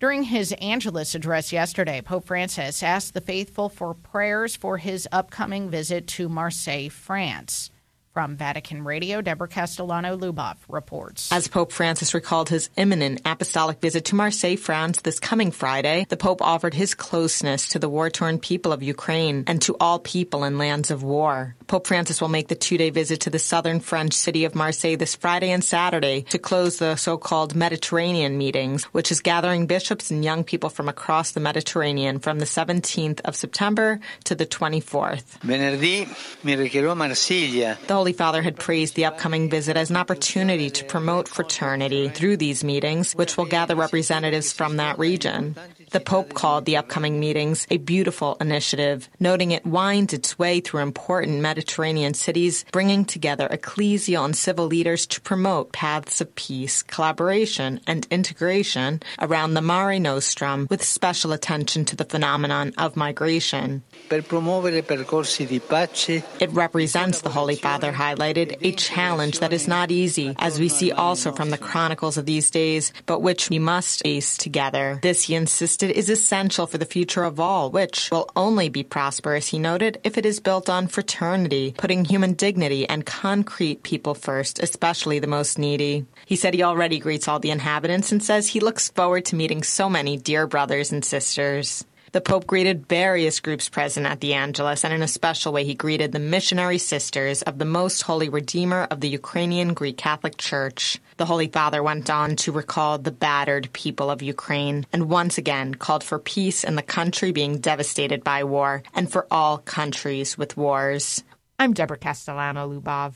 During his Angelus address yesterday, Pope Francis asked the faithful for prayers for his upcoming visit to Marseille, France. From Vatican Radio, Deborah Castellano Lubov reports. As Pope Francis recalled his imminent apostolic visit to Marseille, France this coming Friday, the Pope offered his closeness to the war torn people of Ukraine and to all people in lands of war. Pope Francis will make the two day visit to the southern French city of Marseille this Friday and Saturday to close the so called Mediterranean meetings, which is gathering bishops and young people from across the Mediterranean from the 17th of September to the 24th. Venerdì mi recherò Marsiglia. The Holy Father had praised the upcoming visit as an opportunity to promote fraternity through these meetings, which will gather representatives from that region. The Pope called the upcoming meetings a beautiful initiative, noting it winds its way through important Mediterranean cities, bringing together ecclesial and civil leaders to promote paths of peace, collaboration, and integration around the Mare Nostrum, with special attention to the phenomenon of migration. Per promuovere percorsi di pace. It represents, the Holy Father highlighted, a challenge that is not easy, as we see also from the chronicles of these days, but which we must face together. This, he insisted, is essential for the future of all, which will only be prosperous, he noted, if it is built on fraternity, putting human dignity and concrete people first, especially the most needy. He said he already greets all the inhabitants and says he looks forward to meeting so many dear brothers and sisters. The Pope greeted various groups present at the Angelus, and in a special way, he greeted the missionary sisters of the Most Holy Redeemer of the Ukrainian Greek Catholic Church. The Holy Father went on to recall the battered people of Ukraine and once again called for peace in the country being devastated by war and for all countries with wars. I'm Deborah Castellano Lubov.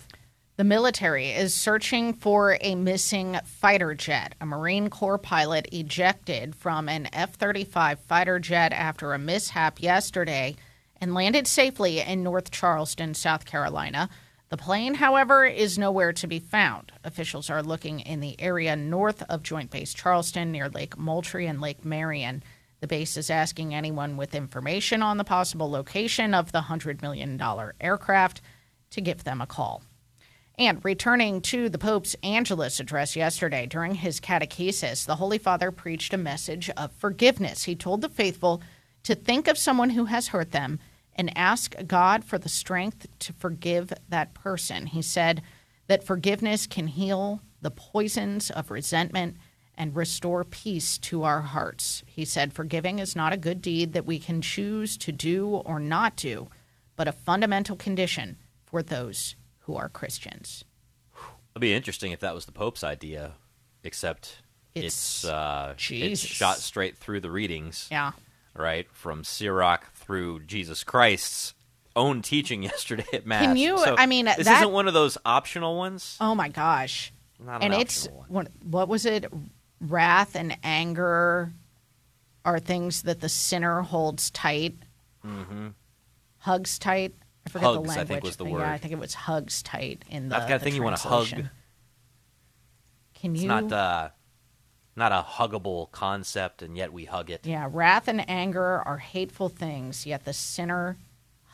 The military is searching for a missing fighter jet. A Marine Corps pilot ejected from an F 35 fighter jet after a mishap yesterday and landed safely in North Charleston, South Carolina. The plane, however, is nowhere to be found. Officials are looking in the area north of Joint Base Charleston near Lake Moultrie and Lake Marion. The base is asking anyone with information on the possible location of the $100 million aircraft to give them a call. And returning to the Pope's Angelus address yesterday during his catechesis, the Holy Father preached a message of forgiveness. He told the faithful to think of someone who has hurt them and ask God for the strength to forgive that person. He said that forgiveness can heal the poisons of resentment and restore peace to our hearts. He said forgiving is not a good deed that we can choose to do or not do, but a fundamental condition for those who are Christians. It'd be interesting if that was the Pope's idea, except It's- it's, uh, it's shot straight through the readings. Yeah. Right from Sirach through Jesus Christ's own teaching *laughs* yesterday at Mass. Can you- So I mean, this that- isn't one of those optional ones. Oh my gosh. Not an and it's what, what was it? Wrath and anger are things that the sinner holds tight, Mm-hmm. hugs tight. I forget Hugs, the I think, language. was the word. Yeah. I think it was hugs tight in the. The kind of thing you want to hug. Can It's you? not uh, not a huggable concept, and yet we hug it. Yeah, wrath and anger are hateful things, yet the sinner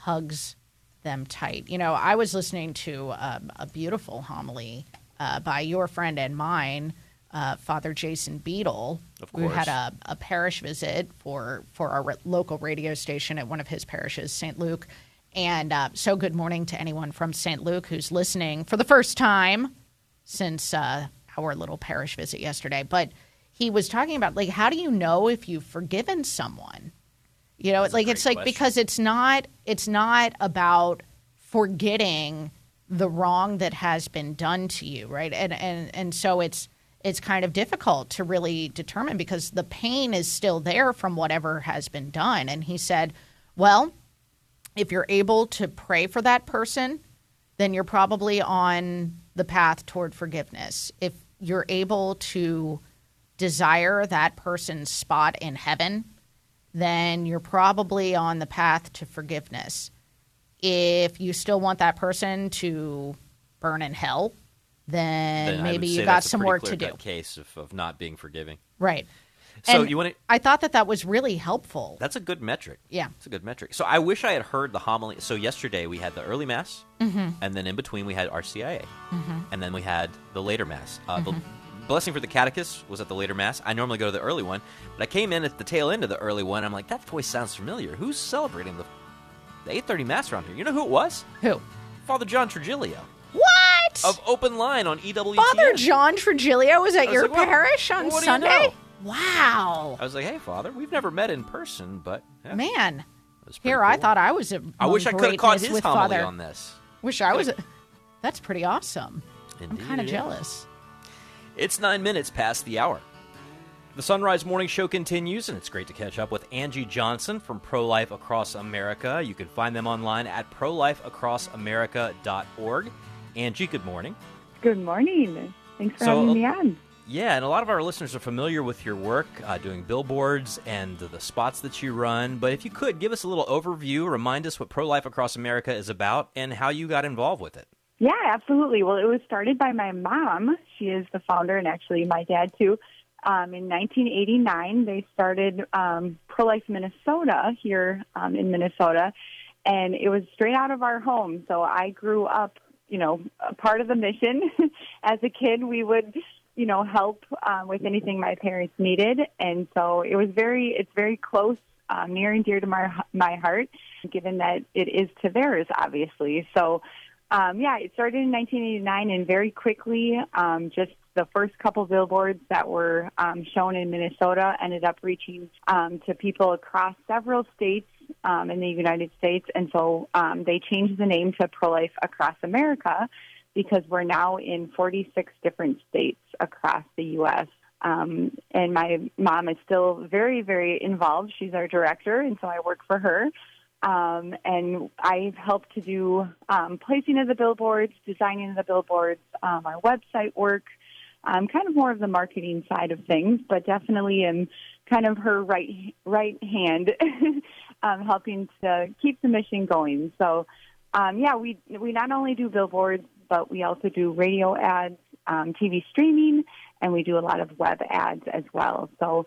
hugs them tight. You know, I was listening to um, a beautiful homily uh, by your friend and mine, uh, Father Jason Beadle, Of who had a, a parish visit for for our re- local radio station at one of his parishes, St. Luke. And uh, so, good morning to anyone from St. Luke who's listening for the first time since uh, our little parish visit yesterday. But he was talking about like, how do you know if you've forgiven someone? You know, it's like it's like question. because it's not it's not about forgetting the wrong that has been done to you, right? And and and so it's it's kind of difficult to really determine because the pain is still there from whatever has been done. And he said, well, if you're able to pray for that person, then you're probably on the path toward forgiveness. If you're able to desire that person's spot in heaven, then you're probably on the path to forgiveness. If you still want that person to burn in hell, then, Then maybe you got some work to do. Case of, of not being forgiving. Right. So And you want to? I thought that that was really helpful. That's a good metric. Yeah. It's a good metric. So I wish I had heard the homily. So yesterday we had the early mass, Mhm. and then in between we had RCIA, Mhm. and then we had the later mass. Uh, Mhm. The blessing for the catechist was at the later mass. I normally go to the early one, but I came in at the tail end of the early one. I'm like, that voice sounds familiar. Who's celebrating the the 8:30 mass around here? You know who it was? Who? Father John Trigilio What? of Open Line on EWTN. Father John Trigilio was at your like, parish on what do you Sunday? know? Wow. I was like, hey, Father, we've never met in person, but yeah, Man. that's pretty Here, I thought I was a I wish I could have caught his with homily Father. on this. Wish I was. A, that's pretty awesome. I'm kind of jealous. It's nine minutes past the hour. The Sunrise Morning Show continues, and it's great to catch up with Angie Johnson from Pro Life Across America. You can find them online at prolifeacrossamerica.org. Angie, good morning. Good morning. Thanks for So- having me uh, on. Yeah, and a lot of our listeners are familiar with your work uh, doing billboards and the spots that you run. But if you could give us a little overview, remind us what Pro Life Across America is about and how you got involved with it. Yeah, absolutely. Well, it was started by my mom. She is the founder, and actually my dad too. Um, in 1989, they started um, Pro Life Minnesota here um, in Minnesota, and it was straight out of our home. So I grew up, you know, a part of the mission. *laughs* As a kid, we would, you know, help um, with anything my parents needed, and so it was very, it's very close, um, near and dear to my my heart, given that it is to theirs, obviously. So. Um, yeah, it started in 1989, and very quickly, um, just the first couple billboards that were um, shown in Minnesota ended up reaching um, to people across several states um, in the United States, and so um, they changed the name to Pro Life Across America because we're now in 46 different states across the U.S. Um, and my mom is still very, very involved. She's our director, and so I work for her. Um, and I've helped to do um, placing of the billboards, designing the billboards, um, our website work, um, kind of more of the marketing side of things, but definitely am kind of her right right hand, *laughs* um, helping to keep the mission going. So, um, yeah, we we not only do billboards, but we also do radio ads, um, TV streaming, and we do a lot of web ads as well. So.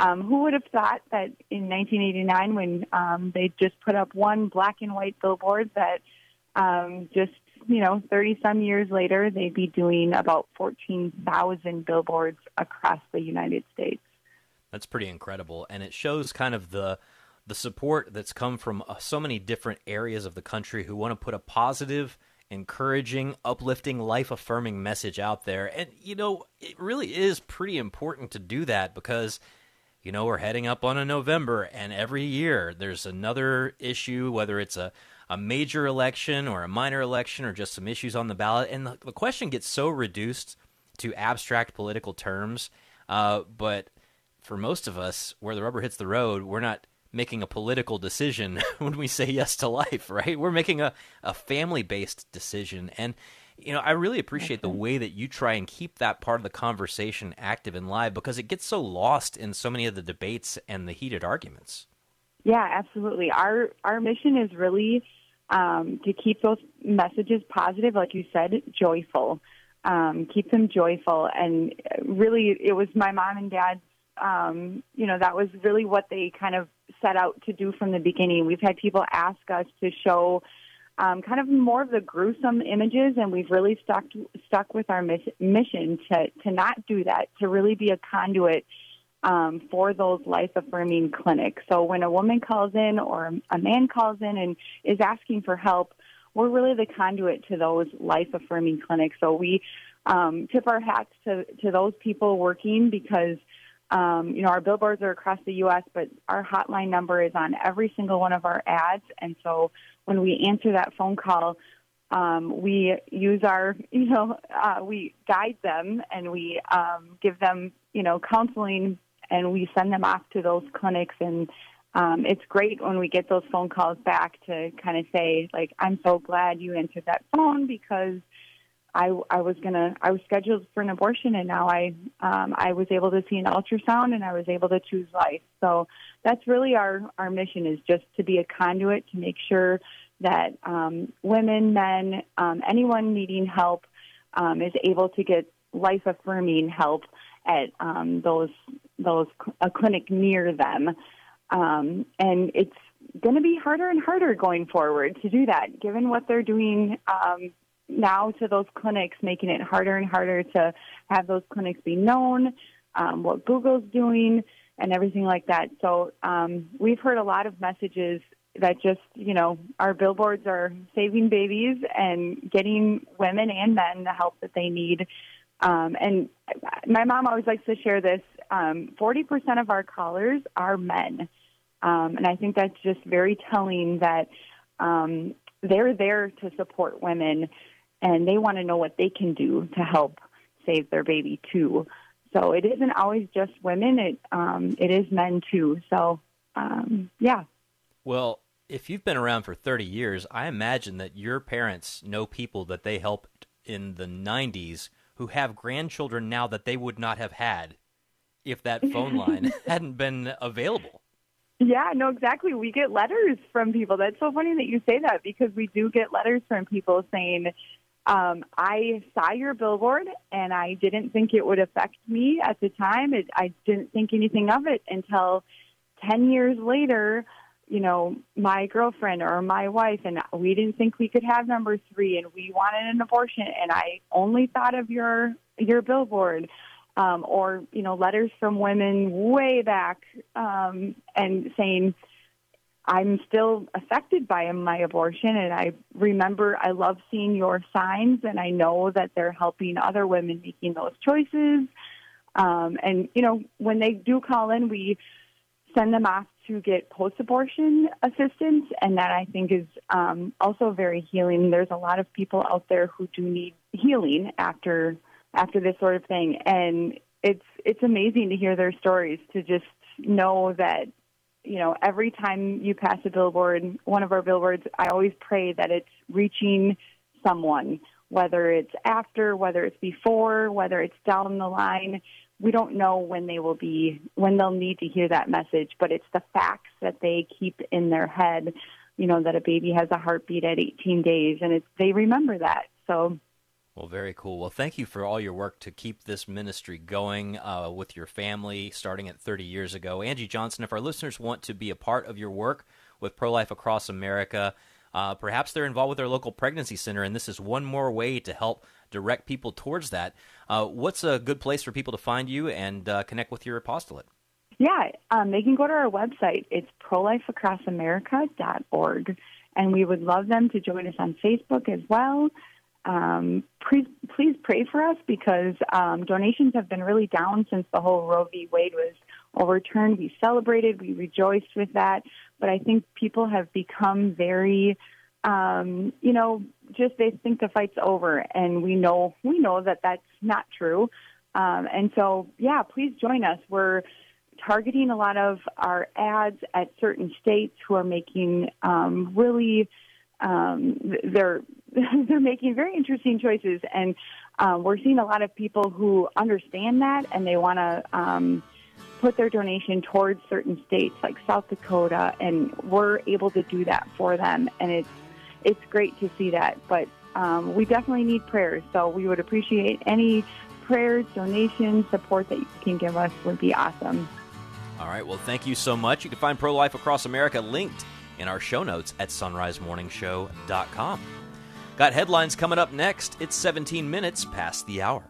Um, who would have thought that in 1989, when um, they just put up one black and white billboard, that um, just you know 30 some years later they'd be doing about 14,000 billboards across the United States. That's pretty incredible, and it shows kind of the the support that's come from uh, so many different areas of the country who want to put a positive, encouraging, uplifting, life affirming message out there. And you know, it really is pretty important to do that because you know we're heading up on a November, and every year there's another issue, whether it's a a major election or a minor election or just some issues on the ballot, and the, the question gets so reduced to abstract political terms. Uh, but for most of us, where the rubber hits the road, we're not making a political decision *laughs* when we say yes to life, right? We're making a, a family based decision. And, you know, I really appreciate the way that you try and keep that part of the conversation active and live because it gets so lost in so many of the debates and the heated arguments. Yeah, absolutely. Our our mission is really um, to keep those messages positive, like you said, joyful. Um, keep them joyful, and really, it was my mom and dad's. Um, you know, that was really what they kind of set out to do from the beginning. We've had people ask us to show um, kind of more of the gruesome images, and we've really stuck stuck with our miss- mission to to not do that, to really be a conduit um, for those life affirming clinics. So when a woman calls in or a man calls in and is asking for help, we're really the conduit to those life affirming clinics. So we um, tip our hats to to those people working because. Um, you know, our billboards are across the U.S., but our hotline number is on every single one of our ads. And so when we answer that phone call, um, we use our, *laughs* you know, uh, we guide them and we um, give them, you know, counseling and we send them off to those clinics. And um, it's great when we get those phone calls back to kind of say, like, I'm so glad you answered that phone because I, I was gonna I was scheduled for an abortion and now I um, I was able to see an ultrasound and I was able to choose life. So that's really our our mission is just to be a conduit to make sure that um, women, men, um, anyone needing help um, is able to get life affirming help at um, those those a clinic near them. Um, and it's going to be harder and harder going forward to do that, given what they're doing um, now to those clinics, making it harder and harder to have those clinics be known, um, what Google's doing, and everything like that. So um, we've heard a lot of messages that just, you know, our billboards are saving babies and getting women and men the help that they need. Um, and my mom always likes to share this um, 40% of our callers are men. Um, and I think that's just very telling that um, they're there to support women and they want to know what they can do to help save their baby too. So it isn't always just women; it um, it is men too. So um, yeah. Well, if you've been around for 30 years, I imagine that your parents know people that they helped in the 90s who have grandchildren now that they would not have had if that phone *laughs* line hadn't been available. Yeah, no, exactly. We get letters from people. That's so funny that you say that because we do get letters from people saying, um, I saw your billboard and I didn't think it would affect me at the time. It, I didn't think anything of it until 10 years later, you know, my girlfriend or my wife and we didn't think we could have number three and we wanted an abortion and I only thought of your, your billboard. Um, or, you know, letters from women way back um, and saying, I'm still affected by my abortion, and I remember I love seeing your signs, and I know that they're helping other women making those choices. Um, and you know, when they do call in, we send them off to get post-abortion assistance, and that I think is um, also very healing. There's a lot of people out there who do need healing after after this sort of thing, and it's it's amazing to hear their stories to just know that you know, every time you pass a billboard, one of our billboards, I always pray that it's reaching someone, whether it's after, whether it's before, whether it's down the line. We don't know when they will be, when they'll need to hear that message, but it's the facts that they keep in their head, you know, that a baby has a heartbeat at 18 days, and it's, they remember that. So, well, very cool. Well, thank you for all your work to keep this ministry going uh, with your family, starting at 30 years ago. Angie Johnson, if our listeners want to be a part of your work with Pro Life Across America, uh, perhaps they're involved with their local pregnancy center, and this is one more way to help direct people towards that. Uh, what's a good place for people to find you and uh, connect with your apostolate? Yeah, um, they can go to our website. It's prolifeacrossamerica.org, and we would love them to join us on Facebook as well um, please, please pray for us because um, donations have been really down since the whole Roe v. Wade was overturned. We celebrated, we rejoiced with that, but I think people have become very, um, you know, just they think the fight's over, and we know we know that that's not true. Um, and so, yeah, please join us. We're targeting a lot of our ads at certain states who are making um, really um, they're *laughs* they're making very interesting choices, and um, we're seeing a lot of people who understand that and they want to um, put their donation towards certain states like South Dakota, and we're able to do that for them, and it's it's great to see that. But um, we definitely need prayers, so we would appreciate any prayers, donations, support that you can give us would be awesome. All right. Well, thank you so much. You can find Pro Life Across America linked in our show notes at sunrisemorningshow.com. Got headlines coming up next. It's 17 minutes past the hour.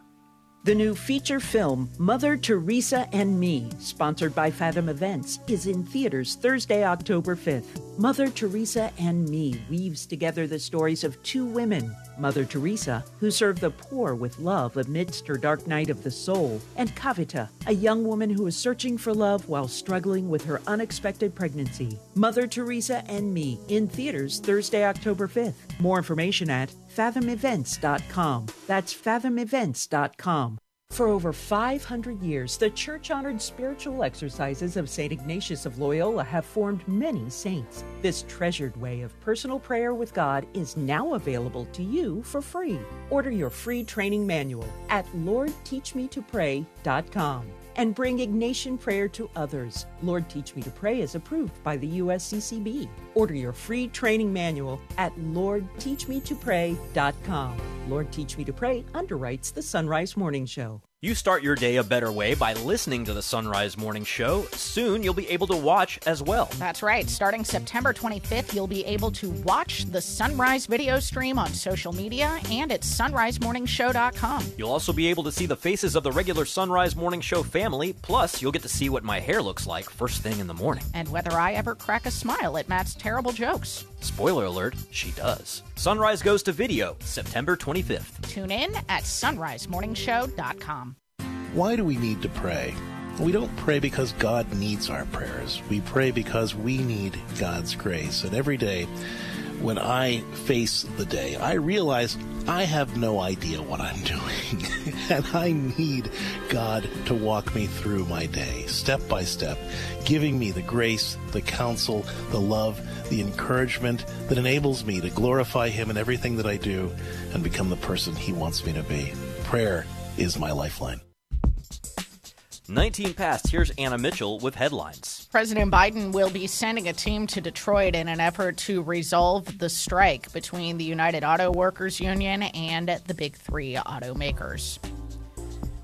The new feature film, Mother Teresa and Me, sponsored by Fathom Events, is in theaters Thursday, October 5th. Mother Teresa and Me weaves together the stories of two women Mother Teresa, who served the poor with love amidst her dark night of the soul, and Kavita, a young woman who is searching for love while struggling with her unexpected pregnancy. Mother Teresa and Me in theaters Thursday, October 5th. More information at fathomevents.com. That's fathomevents.com. For over 500 years, the church honored spiritual exercises of St. Ignatius of Loyola have formed many saints. This treasured way of personal prayer with God is now available to you for free. Order your free training manual at LordTeachMeToPray.com and bring Ignatian prayer to others. Lord Teach Me to Pray is approved by the USCCB. Order your free training manual at LordTeachMeToPray.com. Lord Teach Me to Pray underwrites the Sunrise Morning Show. You start your day a better way by listening to the Sunrise Morning Show. Soon you'll be able to watch as well. That's right. Starting September 25th, you'll be able to watch the Sunrise video stream on social media and at sunrisemorningshow.com. You'll also be able to see the faces of the regular Sunrise Morning Show family, plus, you'll get to see what my hair looks like first thing in the morning. And whether I ever crack a smile at Matt's terrible jokes. Spoiler alert, she does. Sunrise goes to video September 25th. Tune in at sunrisemorningshow.com. Why do we need to pray? We don't pray because God needs our prayers. We pray because we need God's grace. And every day, when I face the day, I realize I have no idea what I'm *laughs* doing. and I need God to walk me through my day, step by step, giving me the grace, the counsel, the love, the encouragement that enables me to glorify Him in everything that I do and become the person He wants me to be. Prayer is my lifeline. 19 past, here's Anna Mitchell with headlines. President Biden will be sending a team to Detroit in an effort to resolve the strike between the United Auto Workers Union and the big three automakers.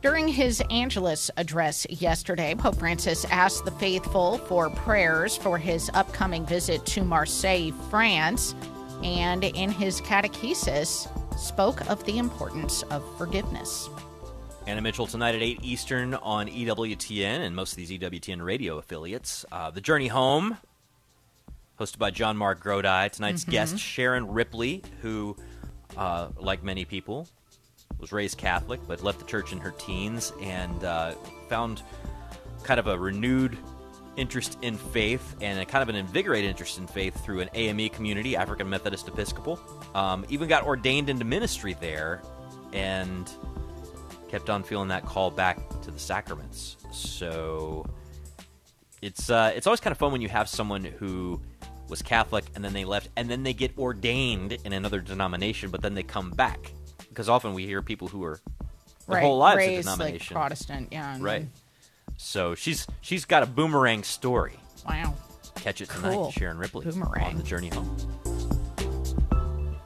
During his Angelus address yesterday, Pope Francis asked the faithful for prayers for his upcoming visit to Marseille, France, and in his catechesis, spoke of the importance of forgiveness. Anna Mitchell tonight at 8 Eastern on EWTN and most of these EWTN radio affiliates. Uh, the Journey Home, hosted by JonMarc Grodi. Tonight's Mm-hmm. Mhm. guest, Sharon Ripley, who, uh, like many people, was raised Catholic but left the church in her teens and uh, found kind of a renewed interest in faith and a kind of an invigorated interest in faith through an AME community, African Methodist Episcopal. Um, even got ordained into ministry there and kept on feeling that call back to the sacraments. So it's uh, it's always kind of fun when you have someone who was Catholic and then they left and then they get ordained in another denomination, but then they come back because often we hear people who are their right, whole lives a raised like denomination, Protestant, yeah. and right? then- So she's she's got a boomerang story. Wow. Catch it tonight, Cool. Sharon Ripley Boomerang. on the journey home.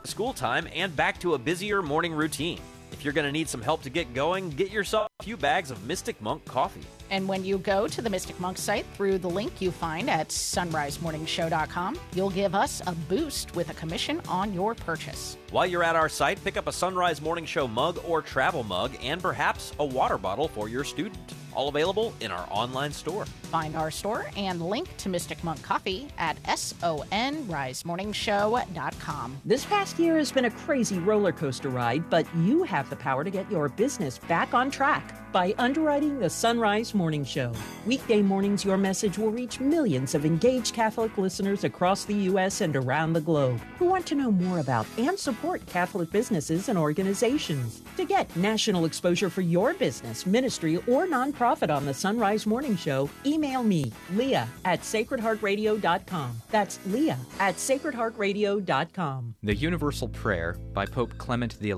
School time and back to a busier morning routine. If you're going to need some help to get going, get yourself a few bags of Mystic Monk coffee. And when you go to the Mystic Monk site through the link you find at sunrisemorningshow.com, you'll give us a boost with a commission on your purchase. While you're at our site, pick up a Sunrise Morning Show mug or travel mug and perhaps a water bottle for your student. All available in our online store. Find our store and link to Mystic Monk Coffee at sunrisemorningshow.com. This past year has been a crazy roller coaster ride, but you have the power to get your business back on track by underwriting the Sunrise Morning Show. Weekday mornings, your message will reach millions of engaged Catholic listeners across the U.S. and around the globe who want to know more about and support Catholic businesses and organizations. To get national exposure for your business, ministry, or nonprofit on the Sunrise Morning Show, email me, Leah at sacredheartradio.com. That's Leah at sacredheartradio.com. The Universal Prayer by Pope Clement XI.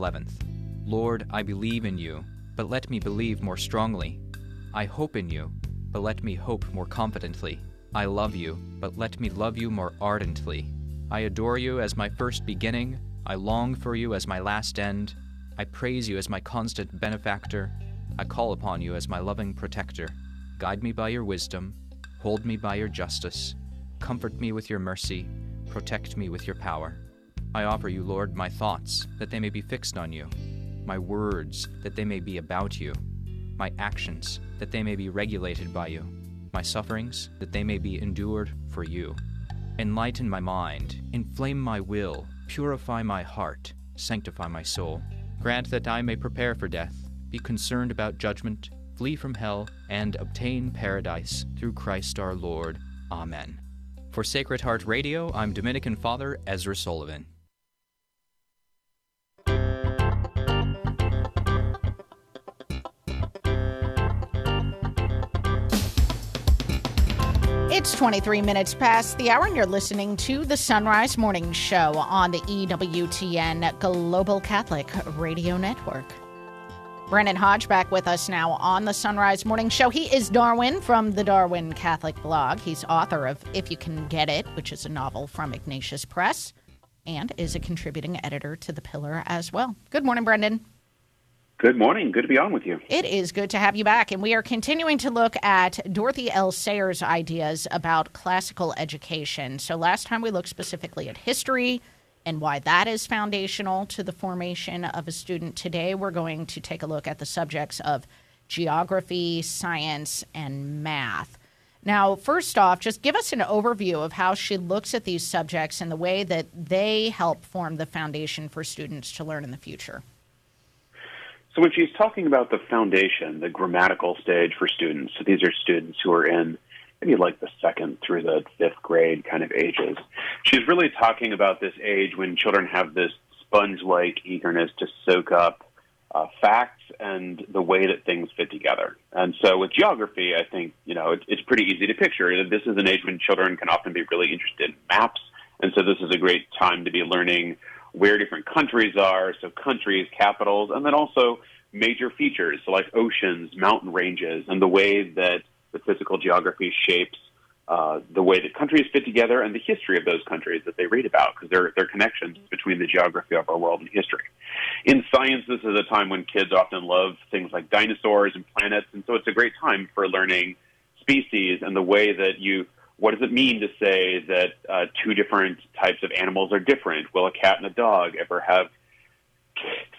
Lord, I believe in you, but let me believe more strongly. I hope in you, but let me hope more confidently. I love you, but let me love you more ardently. I adore you as my first beginning. I long for you as my last end. I praise you as my constant benefactor. I call upon you as my loving protector. Guide me by your wisdom. Hold me by your justice. Comfort me with your mercy, protect me with your power. I offer you, Lord, my thoughts, that they may be fixed on you, my words, that they may be about you, my actions, that they may be regulated by you, my sufferings, that they may be endured for you. Enlighten my mind, inflame my will, purify my heart, sanctify my soul. Grant that I may prepare for death, be concerned about judgment, flee from hell, and obtain paradise through Christ our Lord. Amen. For Sacred Heart Radio, I'm Dominican Father Ezra Sullivan. It's 23 minutes past the hour, and you're listening to the Sunrise Morning Show on the EWTN Global Catholic Radio Network. Brendan Hodge back with us now on the Sunrise Morning Show. He is Darwin from the Darwin Catholic blog. He's author of If You Can Get It, which is a novel from Ignatius Press, and is a contributing editor to The Pillar as well. Good morning, Brendan. Good morning. Good to be on with you. It is good to have you back. And we are continuing to look at Dorothy L. Sayers' ideas about classical education. So last time we looked specifically at history and why that is foundational to the formation of a student. Today we're going to take a look at the subjects of geography, science, and math. Now, first off, just give us an overview of how she looks at these subjects and the way that they help form the foundation for students to learn in the future. So when she's talking about the foundation, the grammatical stage for students, so these are students who are in maybe like the second through the fifth grade kind of ages. She's really talking about this age when children have this sponge-like eagerness to soak up uh, facts and the way that things fit together. And so with geography, I think, you know, it, it's pretty easy to picture. This is an age when children can often be really interested in maps. And so this is a great time to be learning where different countries are, so countries, capitals, and then also major features, so like oceans, mountain ranges, and the way that the physical geography shapes uh, the way that countries fit together and the history of those countries that they read about, because there are connections between the geography of our world and history. In science, this is a time when kids often love things like dinosaurs and planets, and so it's a great time for learning species and the way that you what does it mean to say that uh, two different types of animals are different? Will a cat and a dog ever have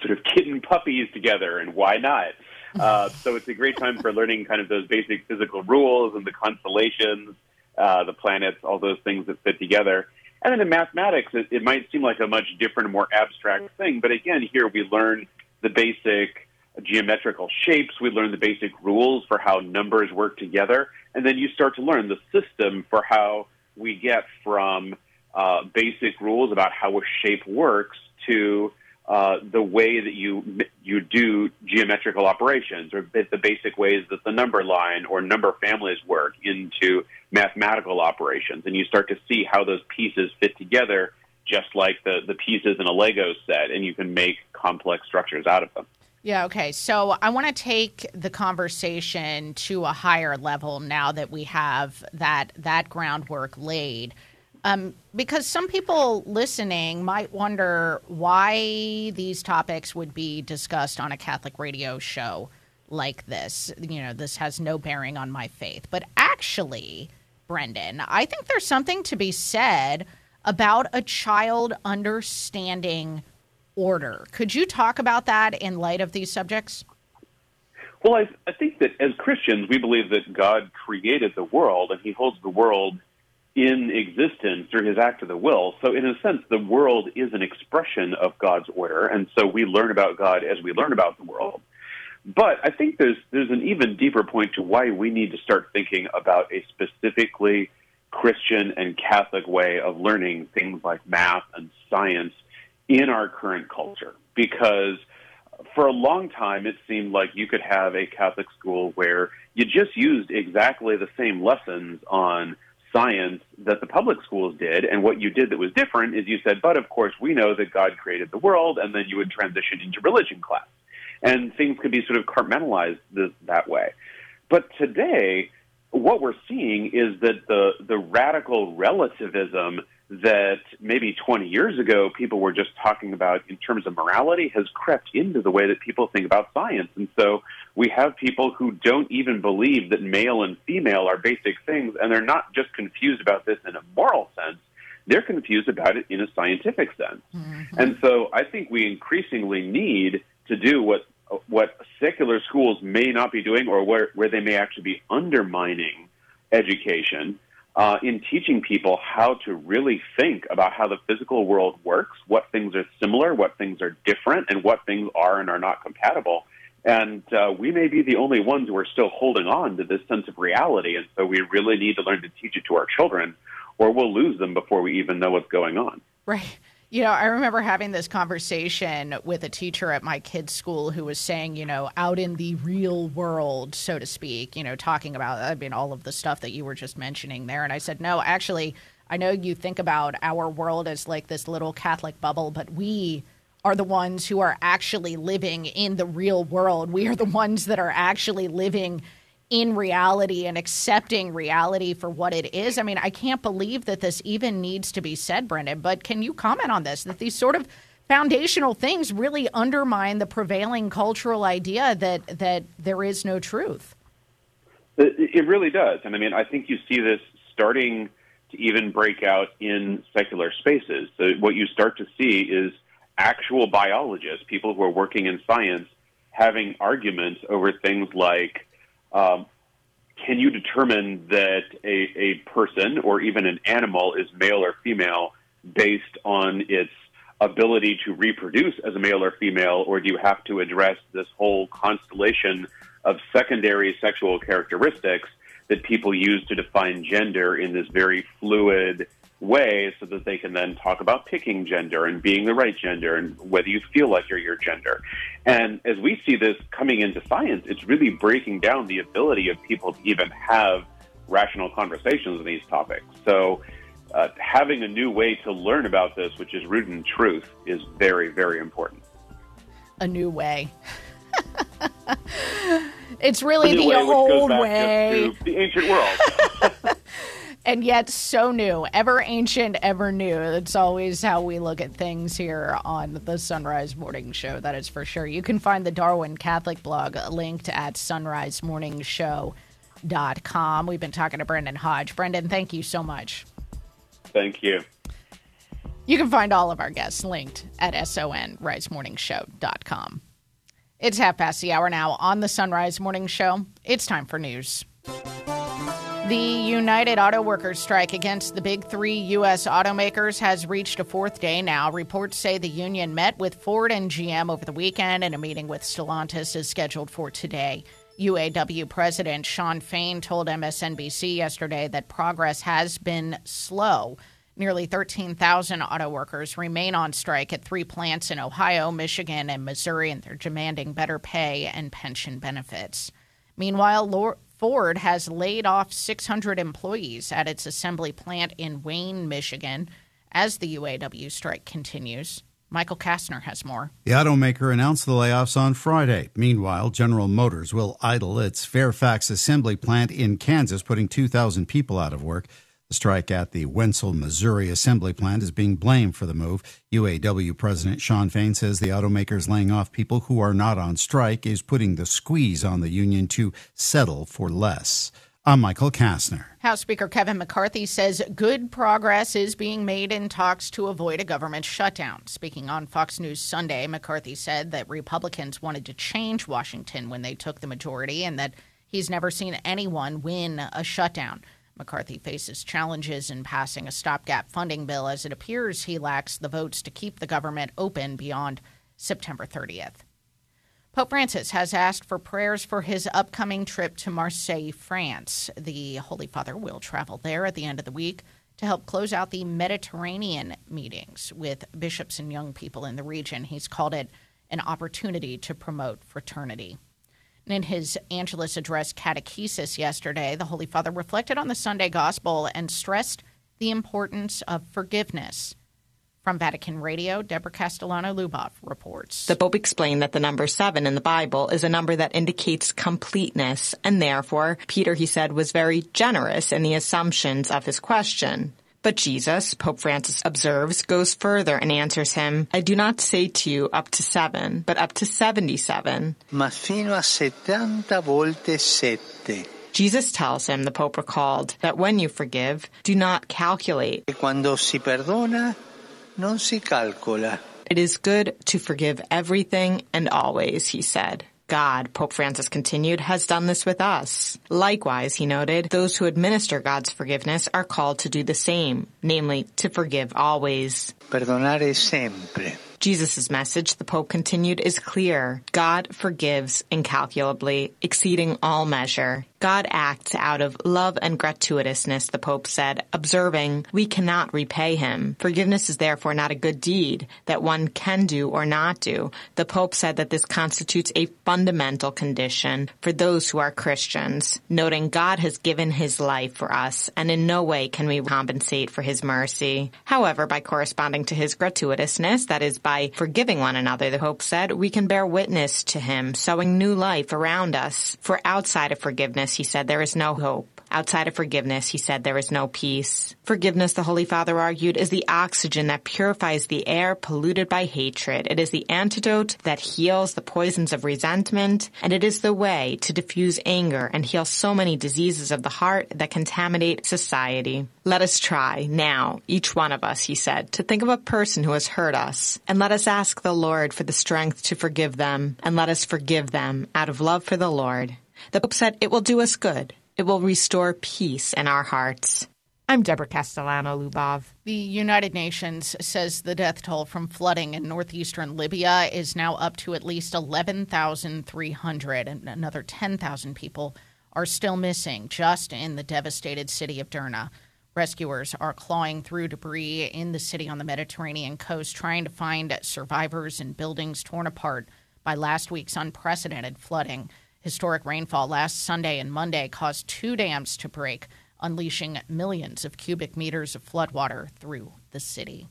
sort of kitten puppies together, and why not? *laughs* Uh, so it's a great time for learning kind of those basic physical rules and the constellations, uh, the planets, all those things that fit together. And then in mathematics, it, it might seem like a much different, more abstract thing, but again, here we learn the basic geometrical shapes. We learn the basic rules for how numbers work together, and then you start to learn the system for how we get from uh, basic rules about how a shape works to uh, the way that you you do geometrical operations, or the basic ways that the number line or number families work into mathematical operations, and you start to see how those pieces fit together, just like the the pieces in a Lego set, and you can make complex structures out of them. Yeah, okay. So I want to take the conversation to a higher level now that we have that that groundwork laid. Um, because some people listening might wonder why these topics would be discussed on a Catholic radio show like this. You know, this has no bearing on my faith. But actually, Brendan, I think there's something to be said about a child understanding order. Could you talk about that in light of these subjects? Well, I, I think that as Christians, we believe that God created the world and He holds the world in existence through his act of the will. So, in a sense, the world is an expression of God's order, and so we learn about God as we learn about the world. But I think there's there's an even deeper point to why we need to start thinking about a specifically Christian and Catholic way of learning things like math and science in our current culture. Because for a long time, it seemed like you could have a Catholic school where you just used exactly the same lessons on science that the public schools did. And what you did that was different is you said, but of course, we know that God created the world, and then you would transition into religion class. And things could be sort of compartmentalized this, that way. But today, what we're seeing is that the, the radical relativism that maybe 20 years ago people were just talking about in terms of morality has crept into the way that people think about science. And so we have people who don't even believe that male and female are basic things, and they're not just confused about this in a moral sense. They're confused about it in a scientific sense. Mm-hmm. And so I think we increasingly need to do what what secular schools may not be doing or where, where they may actually be undermining education uh, in teaching people how to really think about how the physical world works, what things are similar, what things are different, and what things are and are not compatible. And uh, we may be the only ones who are still holding on to this sense of reality. And so we really need to learn to teach it to our children, or we'll lose them before we even know what's going on. Right. You know, I remember having this conversation with a teacher at my kids' school who was saying, you know, out in the real world, so to speak, you know, talking about, I mean, all of the stuff that you were just mentioning there. And I said, no, actually, I know you think about our world as like this little Catholic bubble, but we are the ones who are actually living in the real world. We are the ones that are actually living in reality and accepting reality for what it is. I mean, I can't believe that this even needs to be said, Brendan, but can you comment on this? That these sort of foundational things really undermine the prevailing cultural idea that that there is no truth. It really does. And I mean, I think you see this starting to even break out in secular spaces. So what you start to see is actual biologists, people who are working in science, having arguments over things like um, can you determine that a, a person or even an animal is male or female based on its ability to reproduce as a male or female, or do you have to address this whole constellation of secondary sexual characteristics that people use to define gender in this very fluid way so that they can then talk about picking gender and being the right gender and whether you feel like you're your gender. And as we see this coming into science, it's really breaking down the ability of people to even have rational conversations on these topics. So, uh, having a new way to learn about this, which is rooted in truth, is very, very important. A new way. *laughs* it's really the way, old way. the ancient world. *laughs* and yet so new, ever ancient, ever new. That's always how we look at things here on the Sunrise Morning Show. That is for sure. You can find the Darwin Catholic blog linked at sunrisemorningshow.com. We've been talking to Brendan Hodge. Brendan, thank you so much. Thank you. You can find all of our guests linked at sunrisemorningshow.com. It's half past the hour now on the Sunrise Morning Show. It's time for news. The United Auto Workers strike against the big three U.S. automakers has reached a fourth day now. Reports say the union met with Ford and GM over the weekend, and a meeting with Stellantis is scheduled for today. UAW President Shawn Fain told MSNBC yesterday that progress has been slow. Nearly 13,000 auto workers remain on strike at three plants in Ohio, Michigan, and Missouri, and they're demanding better pay and pension benefits. Meanwhile, Ford has laid off 600 employees at its assembly plant in Wayne, Michigan, as the UAW strike continues. Michael Kastner has more. The automaker announced the layoffs on Friday. Meanwhile, General Motors will idle its Fairfax assembly plant in Kansas, putting 2,000 people out of work. The strike at the Wentzville, Missouri assembly plant is being blamed for the move. UAW President Shawn Fain says the automakers laying off people who are not on strike is putting the squeeze on the union to settle for less. I'm Michael Kastner. House Speaker Kevin McCarthy says good progress is being made in talks to avoid a government shutdown. Speaking on Fox News Sunday, McCarthy said that Republicans wanted to change Washington when they took the majority and that he's never seen anyone win a shutdown. McCarthy faces challenges in passing a stopgap funding bill as it appears he lacks the votes to keep the government open beyond September 30th. Pope Francis has asked for prayers for his upcoming trip to Marseille, France. The Holy Father will travel there at the end of the week to help close out the Mediterranean meetings with bishops and young people in the region. He's called it an opportunity to promote fraternity. In his Angelus Address catechesis yesterday, the Holy Father reflected on the Sunday Gospel and stressed the importance of forgiveness. From Vatican Radio, Deborah Castellano Lubov reports. The Pope explained that the number seven in the Bible is a number that indicates completeness, and therefore, Peter, he said, was very generous in the assumptions of his question. But Jesus, Pope Francis observes, goes further and answers him, I do not say to you up to seven, but up to 77. Ma fino a 70 volte sette. Jesus tells him, the Pope recalled, that when you forgive, do not calculate. Quando si perdona, non si calcola. It is good to forgive everything and always, he said. God, Pope Francis continued, has done this with us. Likewise, he noted, those who administer God's forgiveness are called to do the same, namely, to forgive always. Perdonare sempre. Jesus' message, the Pope continued, is clear. God forgives incalculably, exceeding all measure. God acts out of love and gratuitousness, the Pope said, observing, we cannot repay him. Forgiveness is therefore not a good deed that one can do or not do. The Pope said that this constitutes a fundamental condition for those who are Christians, noting God has given his life for us, and in no way can we compensate for his mercy. However, by corresponding to his gratuitousness, that is, by forgiving one another, the Pope said, we can bear witness to him, sowing new life around us. For outside of forgiveness, he said, there is no hope. Outside of forgiveness, he said, there is no peace. Forgiveness, the Holy Father argued, is the oxygen that purifies the air polluted by hatred. It is the antidote that heals the poisons of resentment, and it is the way to diffuse anger and heal so many diseases of the heart that contaminate society. Let us try now, each one of us, he said, to think of a person who has hurt us, and let us ask the Lord for the strength to forgive them, and let us forgive them out of love for the Lord. The Pope said it will do us good. It will restore peace in our hearts. I'm Deborah Castellano Lubov. The United Nations says the death toll from flooding in northeastern Libya is now up to at least 11,300, and another 10,000 people are still missing just in the devastated city of Derna. Rescuers are clawing through debris in the city on the Mediterranean coast, trying to find survivors in buildings torn apart by last week's unprecedented flooding. Historic rainfall last Sunday and Monday caused two dams to break, unleashing millions of cubic meters of floodwater through the city.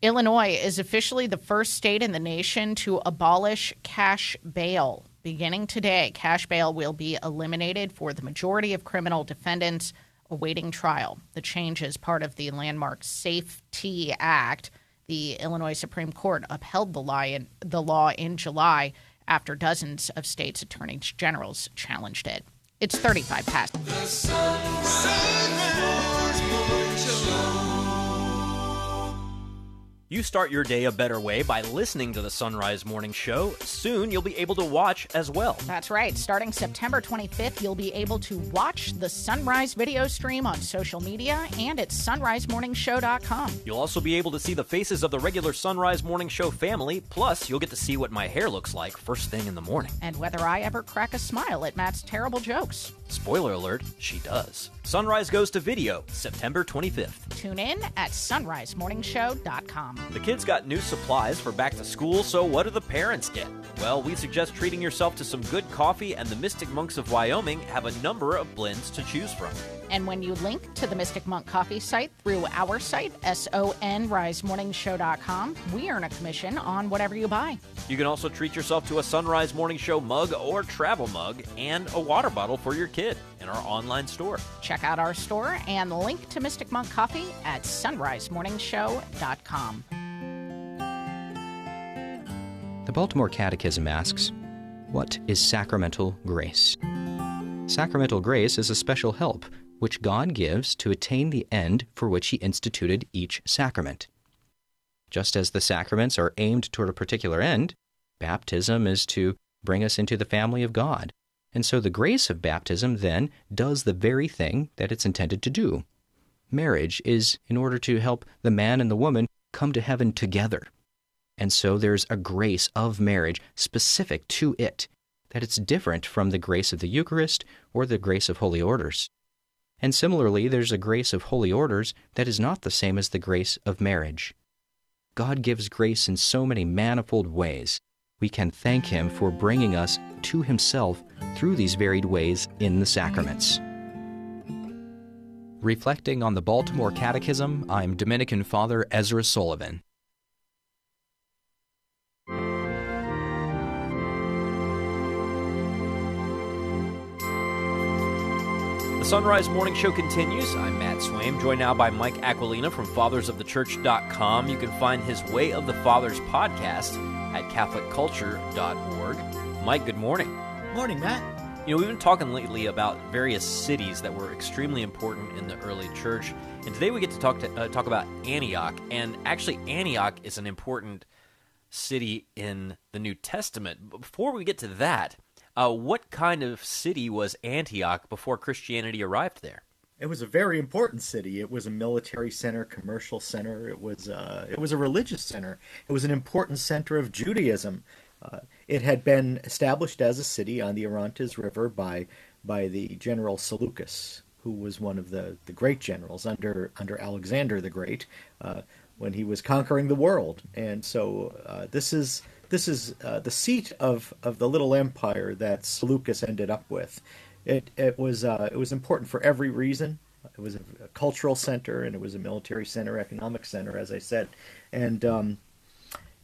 Illinois is officially the first state in the nation to abolish cash bail. Beginning today, cash bail will be eliminated for the majority of criminal defendants awaiting trial. The change is part of the landmark SAFE-T Act. The Illinois Supreme Court upheld the law in, the law in July after dozens of states' attorneys generals challenged it. It's 35 past. You start your day a better way by listening to the Sunrise Morning Show. Soon you'll be able to watch as well. That's right. Starting September 25th, you'll be able to watch the Sunrise video stream on social media and at sunrisemorningshow.com. You'll also be able to see the faces of the regular Sunrise Morning Show family, plus, you'll get to see what my hair looks like first thing in the morning. And whether I ever crack a smile at Matt's terrible jokes. Spoiler alert, she does. Sunrise goes to video September 25th. Tune in at sunrisemorningshow.com. The kids got new supplies for back to school, so what do the parents get? Well, we suggest treating yourself to some good coffee, and the Mystic Monks of Wyoming have a number of blends to choose from. And when you link to the Mystic Monk Coffee site through our site, sunrisemorningshow.com, we earn a commission on whatever you buy. You can also treat yourself to a Sunrise Morning Show mug or travel mug and a water bottle for your kid in our online store. Check out our store and link to Mystic Monk Coffee at sunrisemorningshow.com. The Baltimore Catechism asks, What is sacramental grace? Sacramental grace is a special help which God gives to attain the end for which He instituted each sacrament. Just as the sacraments are aimed toward a particular end, baptism is to bring us into the family of God. And so the grace of baptism then does the very thing that it's intended to do. Marriage is in order to help the man and the woman come to heaven together. And so there's a grace of marriage specific to it, that it's different from the grace of the Eucharist or the grace of holy orders. And similarly, there's a grace of holy orders that is not the same as the grace of marriage. God gives grace in so many manifold ways. We can thank Him for bringing us to Himself through these varied ways in the sacraments. Reflecting on the Baltimore Catechism, I'm Dominican Father Ezra Sullivan. The Sunrise Morning Show continues. I'm Matt Swaim, joined now by Mike Aquilina from fathersofthechurch.com. You can find his Way of the Fathers podcast at catholicculture.org. Mike, good morning. Morning, Matt. You know, we've been talking lately about various cities that were extremely important in the early church, and today we get to talk to, uh, talk about Antioch. And actually, Antioch is an important city in the New Testament. But before we get to that, uh, what kind of city was Antioch before Christianity arrived there? It was a very important city. It was a military center, commercial center. It was uh, it was a religious center. It was an important center of Judaism. Uh, it had been established as a city on the Orontes River by by the general Seleucus, who was one of the, the great generals under under Alexander the Great uh, when he was conquering the world. And so uh, this is this is uh, the seat of, of the little empire that Seleucus ended up with. It it was uh, it was important for every reason. It was a, a, cultural center and it was a military center, economic center, as I said, and um,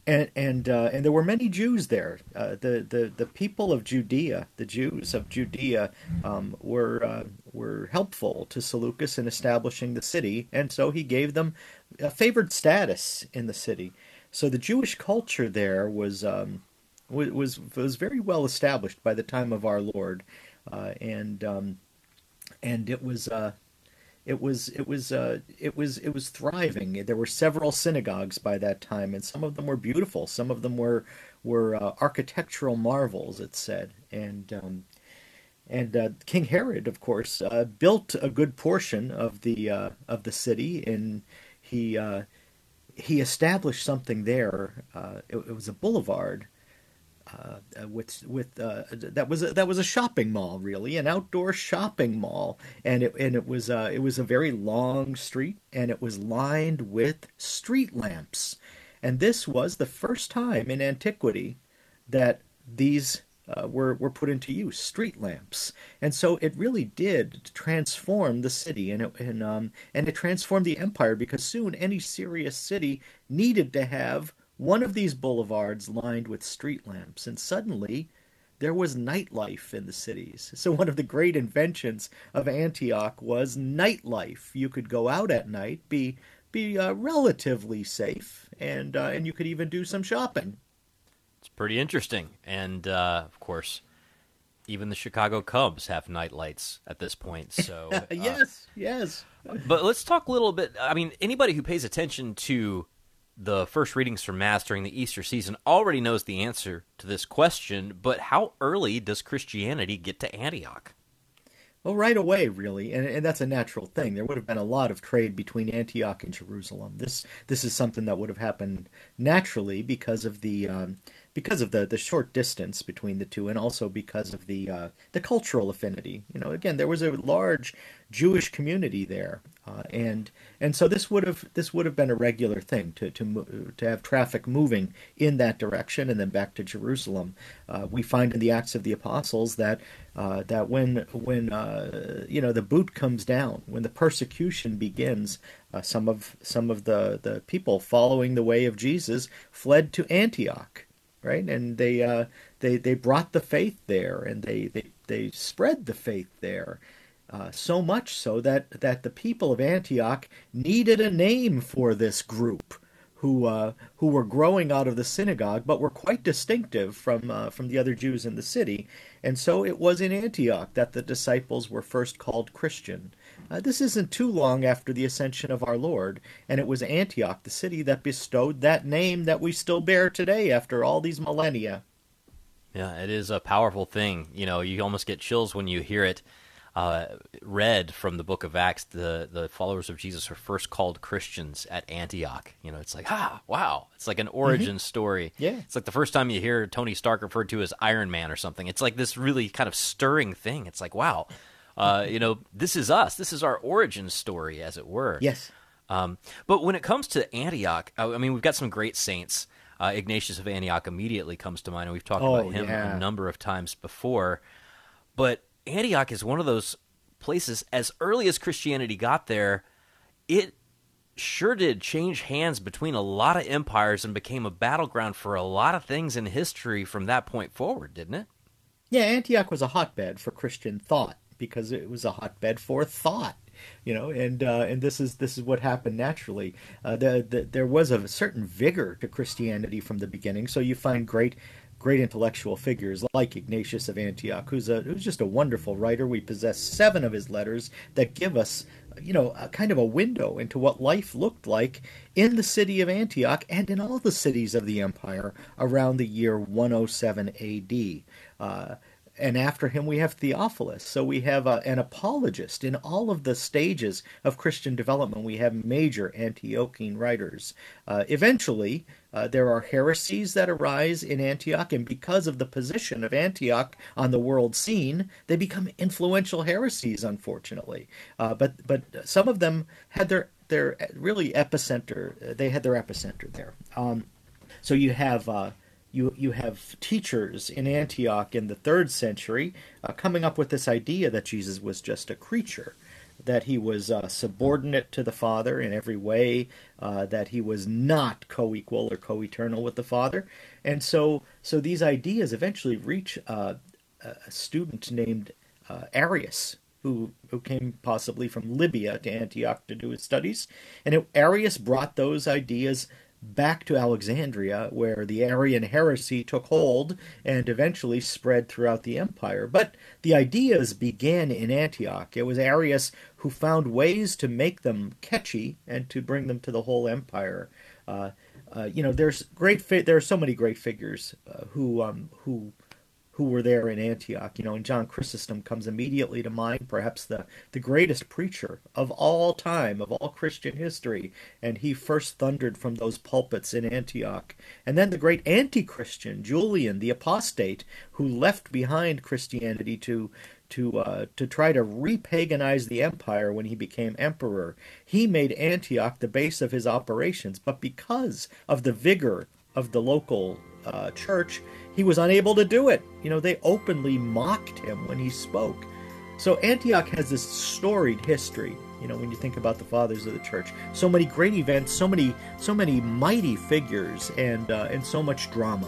and and uh, and there were many Jews there. Uh, the the the people of Judea, the Jews of Judea, um, were uh, were helpful to Seleucus in establishing the city, and so he gave them a favored status in the city. So the Jewish culture there was um, was was very well established by the time of our Lord, and um, and it was uh, it was it was uh, it was it was thriving. There were several synagogues by that time, and some of them were beautiful. Some of them were were uh, architectural marvels. It said, and um, and uh, King Herod, of course, uh, built a good portion of the of the city, and he he established something there. Uh, it, it, was a boulevard uh, with with uh, that was a, that was a shopping mall, really, an outdoor shopping mall, and it and it was uh, it was a very long street, and it was lined with street lamps, and this was the first time in antiquity that these uh, were were put into use, street lamps, and so it really did transform the city, and it, and um, and it transformed the empire because soon any serious city needed to have one of these boulevards lined with street lamps, and suddenly there was nightlife in the cities. So one of the great inventions of Antioch was nightlife. You could go out at night, be be uh, relatively safe, and uh, and you could even do some shopping. It's pretty interesting. And uh, of course, even the Chicago Cubs have night lights at this point. *laughs* So uh, yes, yes. But let's talk a little bit. I mean, anybody who pays attention to the first readings from Mass during the Easter season already knows the answer to this question. But how early does Christianity get to Antioch? Well, right away, really, and, and that's a natural thing. There would have been a lot of trade between Antioch and Jerusalem. This this is something that would have happened naturally because of the um, because of the, the short distance between the two, and also because of the uh, the cultural affinity. You know, again, there was a large Jewish community there, uh, and and so this would have this would have been a regular thing to to to have traffic moving in that direction and then back to Jerusalem. Uh, we find in the Acts of the Apostles that uh, that when when uh, you know the boot comes down, when the persecution begins, uh, some of some of the the people following the way of Jesus fled to Antioch right? And they uh, they they brought the faith there, and they they they spread the faith there. Uh, so much so that that the people of Antioch needed a name for this group, who uh, who were growing out of the synagogue, but were quite distinctive from uh, from the other Jews in the city. And so it was in Antioch that the disciples were first called Christian. Uh, this isn't too long after the ascension of our Lord, and it was Antioch, the city that bestowed that name that we still bear today after all these millennia. Yeah, it is a powerful thing. You know, you almost get chills when you hear it uh, read from the book of Acts. The the followers of Jesus were first called Christians at Antioch. You know, it's like ah, wow, it's like an origin mm-hmm. story. Yeah, it's like the first time you hear Tony Stark referred to as Iron Man or something. It's like this really kind of stirring thing. It's like wow, uh, you know, this is us. This is our origin story, as it were. Yes. Um, but when it comes to Antioch, I mean, we've got some great saints. Uh, Ignatius of Antioch immediately comes to mind, and we've talked oh, about him yeah. a number of times before. But Antioch is one of those places, as early as Christianity got there, it sure did change hands between a lot of empires and became a battleground for a lot of things in history from that point forward, didn't it? Yeah, Antioch was a hotbed for Christian thought because it was a hotbed for thought you know and uh, and this is this is what happened naturally uh, the, the, there was a certain vigor to christianity from the beginning so you find great great intellectual figures like Ignatius of Antioch, who's a who's just a wonderful writer. We possess seven of his letters that give us, you know, a kind of a window into what life looked like in the city of Antioch and in all the cities of the empire around the year 107 A.D. Uh, and after him we have Theophilus. So we have uh, an apologist in all of the stages of Christian development. We have major Antiochian writers. Uh, eventually, uh, there are heresies that arise in Antioch, and because of the position of Antioch on the world scene, they become influential heresies. Unfortunately, uh, but but some of them had their their really epicenter. They had their epicenter there. Um, so you have uh, you you have teachers in Antioch in the third century uh, coming up with this idea that Jesus was just a creature, that he was uh, subordinate to the Father in every way, uh, that he was not co-equal or co-eternal with the Father, and so so these ideas eventually reach uh, a student named uh, Arius. Who, who came possibly from Libya to Antioch to do his studies. And it, Arius brought those ideas back to Alexandria, where the Arian heresy took hold and eventually spread throughout the empire. But the ideas began in Antioch. It was Arius who found ways to make them catchy and to bring them to the whole empire. Uh, uh, you know, there's great. Fi- there are so many great figures uh, who um, who who were there in Antioch. You know, and John Chrysostom comes immediately to mind, perhaps the, the greatest preacher of all time, of all Christian history. And he first thundered from those pulpits in Antioch. And then the great anti Christian, Julian, the apostate, who left behind Christianity to to uh, to try to repaganize the empire when he became emperor. He made Antioch the base of his operations, but because of the vigor of the local uh, church, he was unable to do it. You know, they openly mocked him when he spoke. So Antioch has this storied history. You know, when you think about the fathers of the church, so many great events, so many, so many mighty figures, and uh, and so much drama.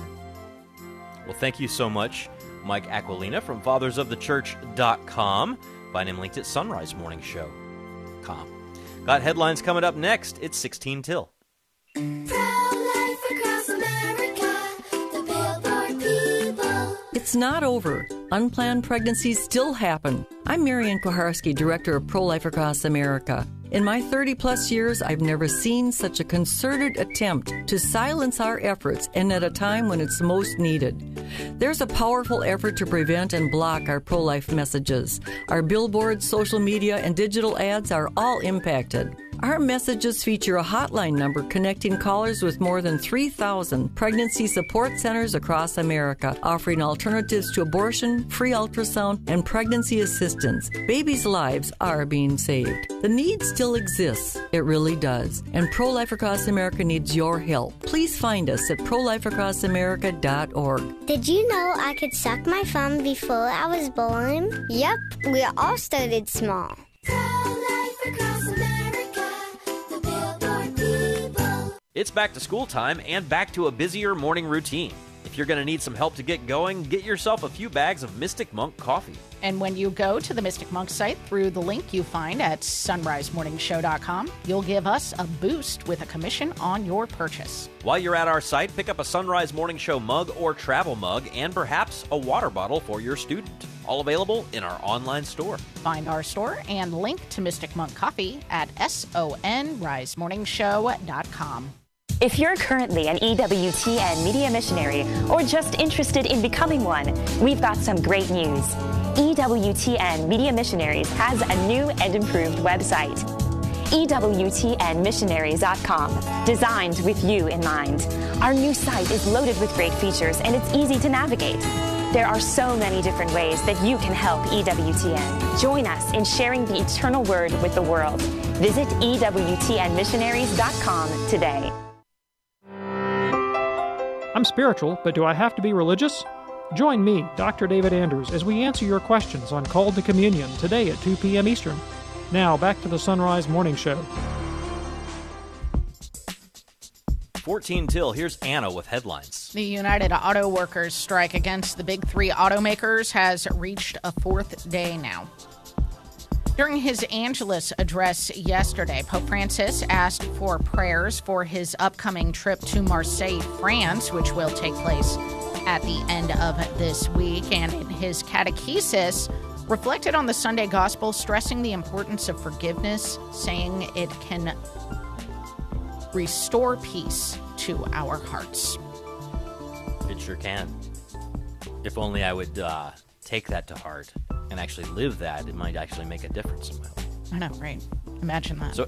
Well, thank you so much, Mike Aquilina from FathersOfTheChurch.com. Find him linked at Sunrise Morning Show.com. Got headlines coming up next. It's 16 till. It's not over. Unplanned pregnancies still happen. I'm Marian Kuharski, Director of Pro Life Across America. In my 30 plus years, I've never seen such a concerted attempt to silence our efforts and at a time when it's most needed. There's a powerful effort to prevent and block our pro life messages. Our billboards, social media, and digital ads are all impacted. Our messages feature a hotline number connecting callers with more than 3,000 pregnancy support centers across America, offering alternatives to abortion, free ultrasound, and pregnancy assistance. Babies' lives are being saved. The need still exists. It really does. And Pro Life Across America needs your help. Please find us at prolifeacrossamerica.org. Did you know I could suck my thumb before I was born? Yep, we all started small. It's back to school time and back to a busier morning routine. If you're going to need some help to get going, get yourself a few bags of Mystic Monk coffee. And when you go to the Mystic Monk site through the link you find at sunrisemorningshow.com, you'll give us a boost with a commission on your purchase. While you're at our site, pick up a Sunrise Morning Show mug or travel mug and perhaps a water bottle for your student. All available in our online store. Find our store and link to Mystic Monk Coffee at sunrisemorningshow.com. If you're currently an EWTN media missionary or just interested in becoming one, we've got some great news. EWTN Media Missionaries has a new and improved website. EWTNmissionaries.com, designed with you in mind. Our new site is loaded with great features and it's easy to navigate. There are so many different ways that you can help EWTN. Join us in sharing the eternal word with the world. Visit EWTNmissionaries.com today. I'm spiritual, but do I have to be religious? Join me, Dr. David Anders, as we answer your questions on Called to Communion today at 2 p.m. Eastern. Now, back to the Sunrise Morning Show. 14 till, here's Anna with headlines. The United Auto Workers strike against the big three automakers has reached a fourth day now. During his Angelus address yesterday, Pope Francis asked for prayers for his upcoming trip to Marseille, France, which will take place at the end of this week. And in his catechesis, reflected on the Sunday gospel, stressing the importance of forgiveness, saying it can restore peace to our hearts. It sure can. If only I would uh, take that to heart and actually live that, it might actually make a difference in my life. I know, right? Imagine that. So,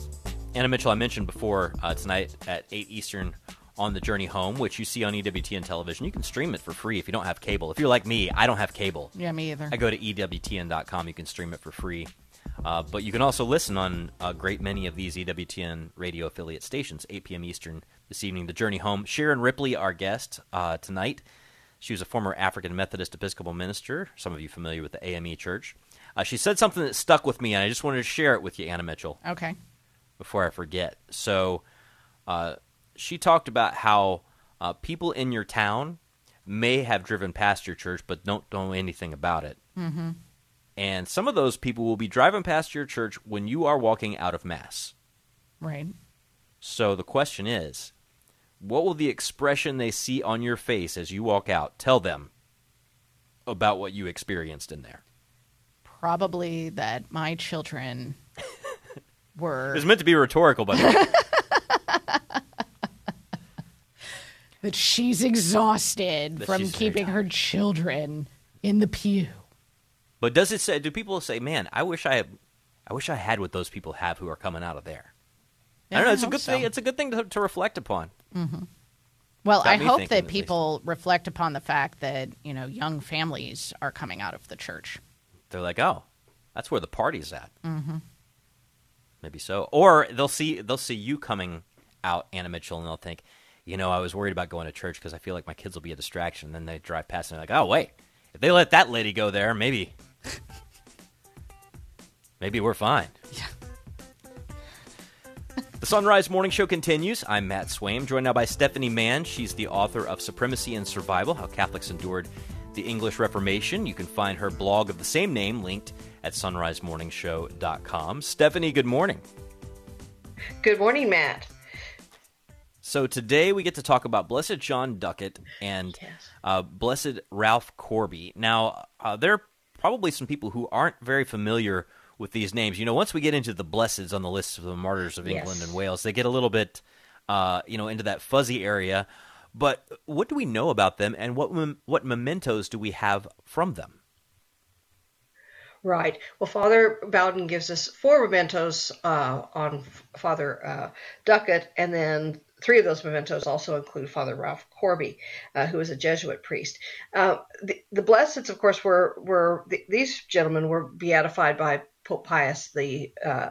Anna Mitchell, I mentioned before uh, tonight at 8 Eastern on the Journey Home, which you see on EWTN television. You can stream it for free if you don't have cable. If you're like me, I don't have cable. Yeah, me either. I go to EWTN.com. You can stream it for free. Uh, but you can also listen on a great many of these EWTN radio affiliate stations, 8 p.m. Eastern this evening. The Journey Home. Sharon Ripley, our guest uh, tonight. She was a former African Methodist Episcopal minister. Some of you familiar with the AME Church. Uh, she said something that stuck with me, and I just wanted to share it with you, Anna Mitchell. Okay. Before I forget. So, uh, she talked about how uh, people in your town may have driven past your church, but don't know anything about it. Mm-hmm. And some of those people will be driving past your church when you are walking out of Mass. Right. So the question is what will the expression they see on your face as you walk out tell them about what you experienced in there? Probably that my children *laughs* were. It was meant to be rhetorical, but. *laughs* that she's exhausted That from she's keeping her children in the pew. But does it say? Do people say, "Man, I wish I, I wish I had what those people have who are coming out of there"? I don't know. It's a good so. thing. It's a good thing to, to reflect upon. Mm-hmm. Well, I hope that at people reflect upon the fact that you know young families are coming out of the church. They're like, "Oh, that's where the party's at." Mm-hmm. Maybe so. Or they'll see they'll see you coming out, Anna Mitchell, and they'll think, you know, I was worried about going to church because I feel like my kids will be a distraction. And then they drive past and they're like, oh wait, if they let that lady go there, maybe, *laughs* maybe we're fine. The Sunrise Morning Show continues. I'm Matt Swaim, joined now by Stephanie Mann. She's the author of Supremacy and Survival How Catholics Endured the English Reformation. You can find her blog of the same name linked at sunrisemorningshow.com. Stephanie, good morning. Good morning, Matt. So today we get to talk about Blessed John Duckett and uh, Blessed Ralph Corby. Now, uh, there are probably some people who aren't very familiar with these names. You know, once we get into the blesseds on the list of the martyrs of England Yes. and Wales, they get a little bit, uh, you know, into that fuzzy area. But what do we know about them, and what what mementos do we have from them? Right. Well, Father Bowden gives us four mementos uh, on Father uh, Duckett, and then three of those mementos also include Father Ralph Corby, uh, who was a Jesuit priest. Uh, the, the blesseds, of course, were were th- these gentlemen were beatified by Pope Pius the uh,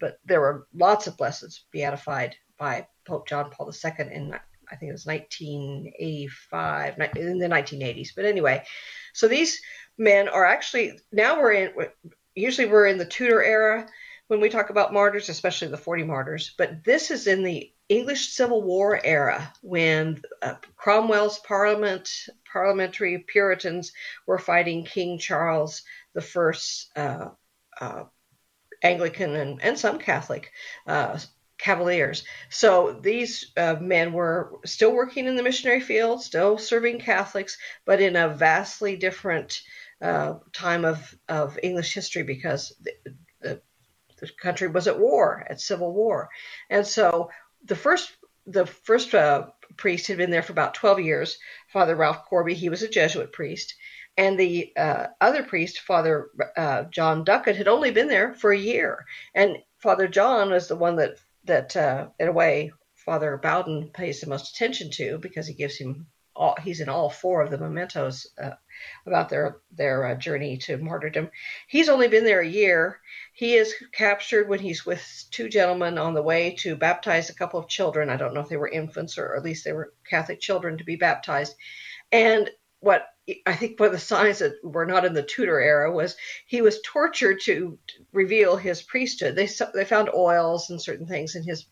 but there were lots of blesseds beatified by Pope John Paul II in I think it was 1985, in the 1980s. But anyway, so these men are actually now we're in usually we're in the Tudor era when we talk about martyrs, especially the 40 martyrs, but this is in the English Civil War era when uh, Cromwell's parliament parliamentary Puritans were fighting King Charles the First uh, Anglican and, and some Catholic uh, Cavaliers. So these uh, men were still working in the missionary field, still serving Catholics, but in a vastly different uh, time of, of English history because the, the, the country was at war, at civil war. And so the first the first uh, priest had been there for about 12 years, Father Ralph Corby. He was a Jesuit priest. And the uh, other priest, Father uh, John Duckett, had only been there for a year. And Father John is the one that, that uh, in a way, Father Bowden pays the most attention to because he gives him all, he's in all four of the mementos uh, about their their uh, journey to martyrdom. He's only been there a year. He is captured when he's with two gentlemen on the way to baptize a couple of children. I don't know if they were infants or, at least they were Catholic children to be baptized. And what I think one of the signs that we're not in the Tudor era was he was tortured to reveal his priesthood. They they found oils and certain things in his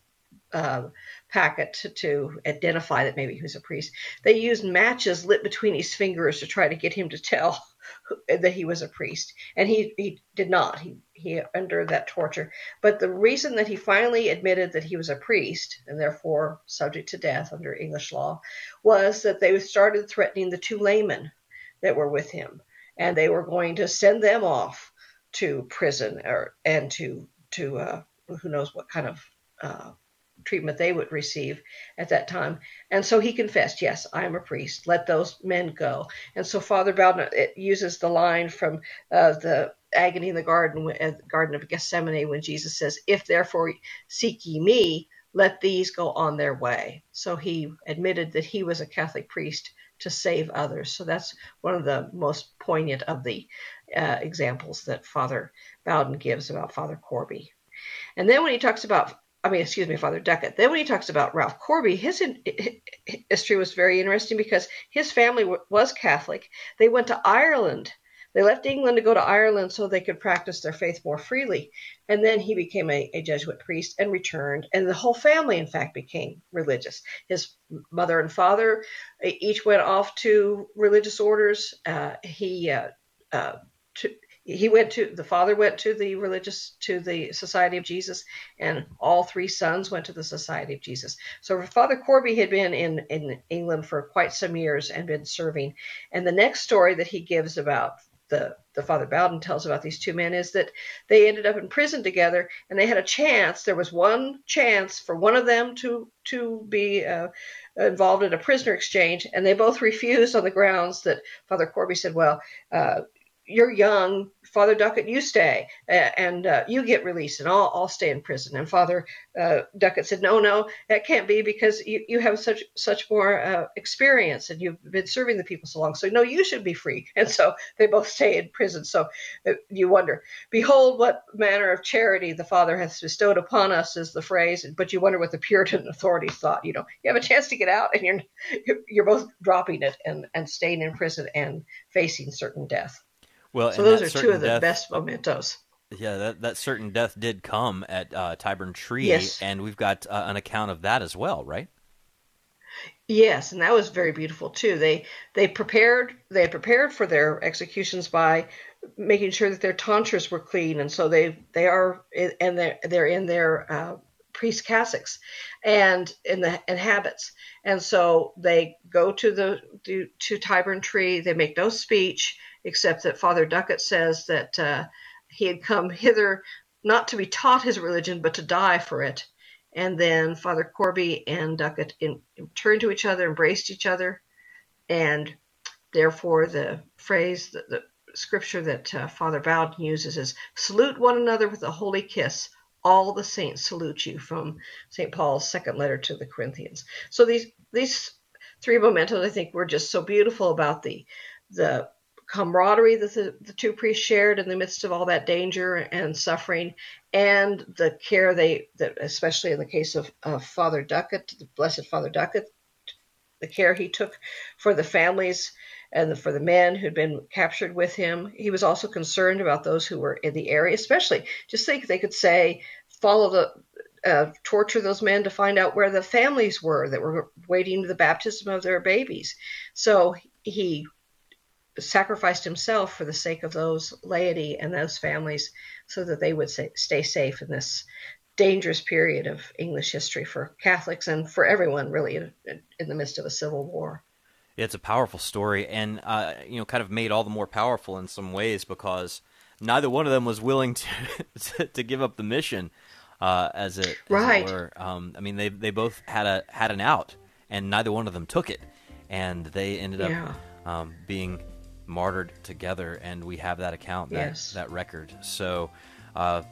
uh, packet to, to identify that maybe he was a priest. They used matches lit between his fingers to try to get him to tell *laughs* that he was a priest, and he he did not. He he endured that torture. But the reason that he finally admitted that he was a priest and therefore subject to death under English law was that they started threatening the two laymen that were with him, and they were going to send them off to prison or and to to uh, who knows what kind of uh, treatment they would receive at that time. And so he confessed, Yes, I am a priest. Let those men go. And so Father Bowden uses the line from uh, the agony in the garden, uh, Garden of Gethsemane, when Jesus says, If therefore seek ye me, let these go on their way. So he admitted that he was a Catholic priest to save others. So that's one of the most poignant of the uh, examples that Father Bowden gives about Father Corby. And then when he talks about I mean, excuse me, Father Duckett. Then when he talks about Ralph Corby, his history was very interesting because his family was Catholic. They went to Ireland. They left England to go to Ireland so they could practice their faith more freely. And then he became a, a Jesuit priest and returned. And the whole family, in fact, became religious. His mother and father each went off to religious orders. Uh, he uh, uh, to, he went to the father went to the religious to the society of jesus and all three sons went to the society of jesus so father corby had been in in england for quite some years and been serving and the next story that he gives about the the father bowden tells about these two men is that they ended up in prison together and they had a chance there was one chance for one of them to to be uh, involved in a prisoner exchange and they both refused on the grounds that father corby said well uh, you're young, Father Duckett, you stay and uh, you get released, and I'll, I'll stay in prison. And Father uh, Duckett said, No, no, that can't be because you, you have such such more uh, experience and you've been serving the people so long. So no, you should be free. *laughs* And so they both stay in prison. So uh, you wonder, behold, what manner of charity the Father hath bestowed upon us is the phrase. But you wonder what the Puritan authorities thought. You know, you have a chance to get out, and you're *laughs* you're both dropping it and and staying in prison and facing certain death. Well, so those are two of the death, best mementos. Yeah, that, that certain death did come at uh, Tyburn Tree, yes. and we've got uh, an account of that as well, right? Yes, and that was very beautiful too. They they prepared they prepared for their executions by making sure that their tonsures were clean, and so they they are and they're they're in their uh, priest cassocks and in the in habits, and so they go to the to, to Tyburn Tree. They make no speech except that Father Duckett says that uh, he had come hither not to be taught his religion, but to die for it. And then Father Corby and Duckett in, turned to each other, embraced each other, and therefore the phrase, the, the scripture that uh, Father Bowden uses is salute one another with a holy kiss. All the saints salute you from St. Paul's second letter to the Corinthians. So these these three mementos, I think, were just so beautiful about the the camaraderie that the, two priests shared in the midst of all that danger and suffering, and the care they, that especially in the case of, of Father Duckett, the Blessed Father Duckett, the care he took for the families and for the men who'd been captured with him. He was also concerned about those who were in the area, especially just think they could say, follow the uh, torture those men to find out where the families were that were waiting the baptism of their babies. So he sacrificed himself for the sake of those laity and those families so that they would say, stay safe in this dangerous period of English history for Catholics and for everyone, really, in, in the midst of a civil war. It's a powerful story, and uh, you know, kind of made all the more powerful in some ways because neither one of them was willing to *laughs* to, give up the mission, uh, as it as right. It were. Um, I mean, they they both had a had an out, and neither one of them took it, and they ended up um, being martyred together, and we have that account, that, yes. that record. So, uh,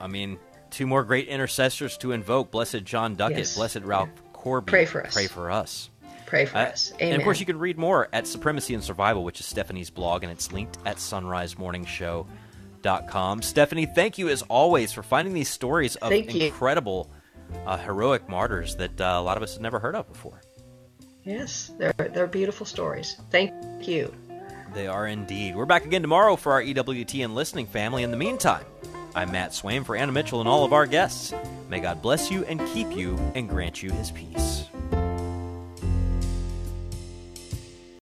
I mean, two more great intercessors to invoke Blessed John Duckett, yes. Blessed Ralph yeah. Corby. Pray for us. Pray for us. Pray for uh, us. Amen. And of course, you can read more at Supremacy and Survival, which is Stephanie's blog, and it's linked at sunrisemorningshow.com. Stephanie, thank you as always for finding these stories of thank incredible, uh, heroic martyrs that uh, a lot of us have never heard of before. Yes, they're, they're beautiful stories. Thank you. They are indeed. We're back again tomorrow for our EWTN listening family. In the meantime, I'm Matt Swaim for Anna Mitchell and all of our guests. May God bless you and keep you and grant you his peace.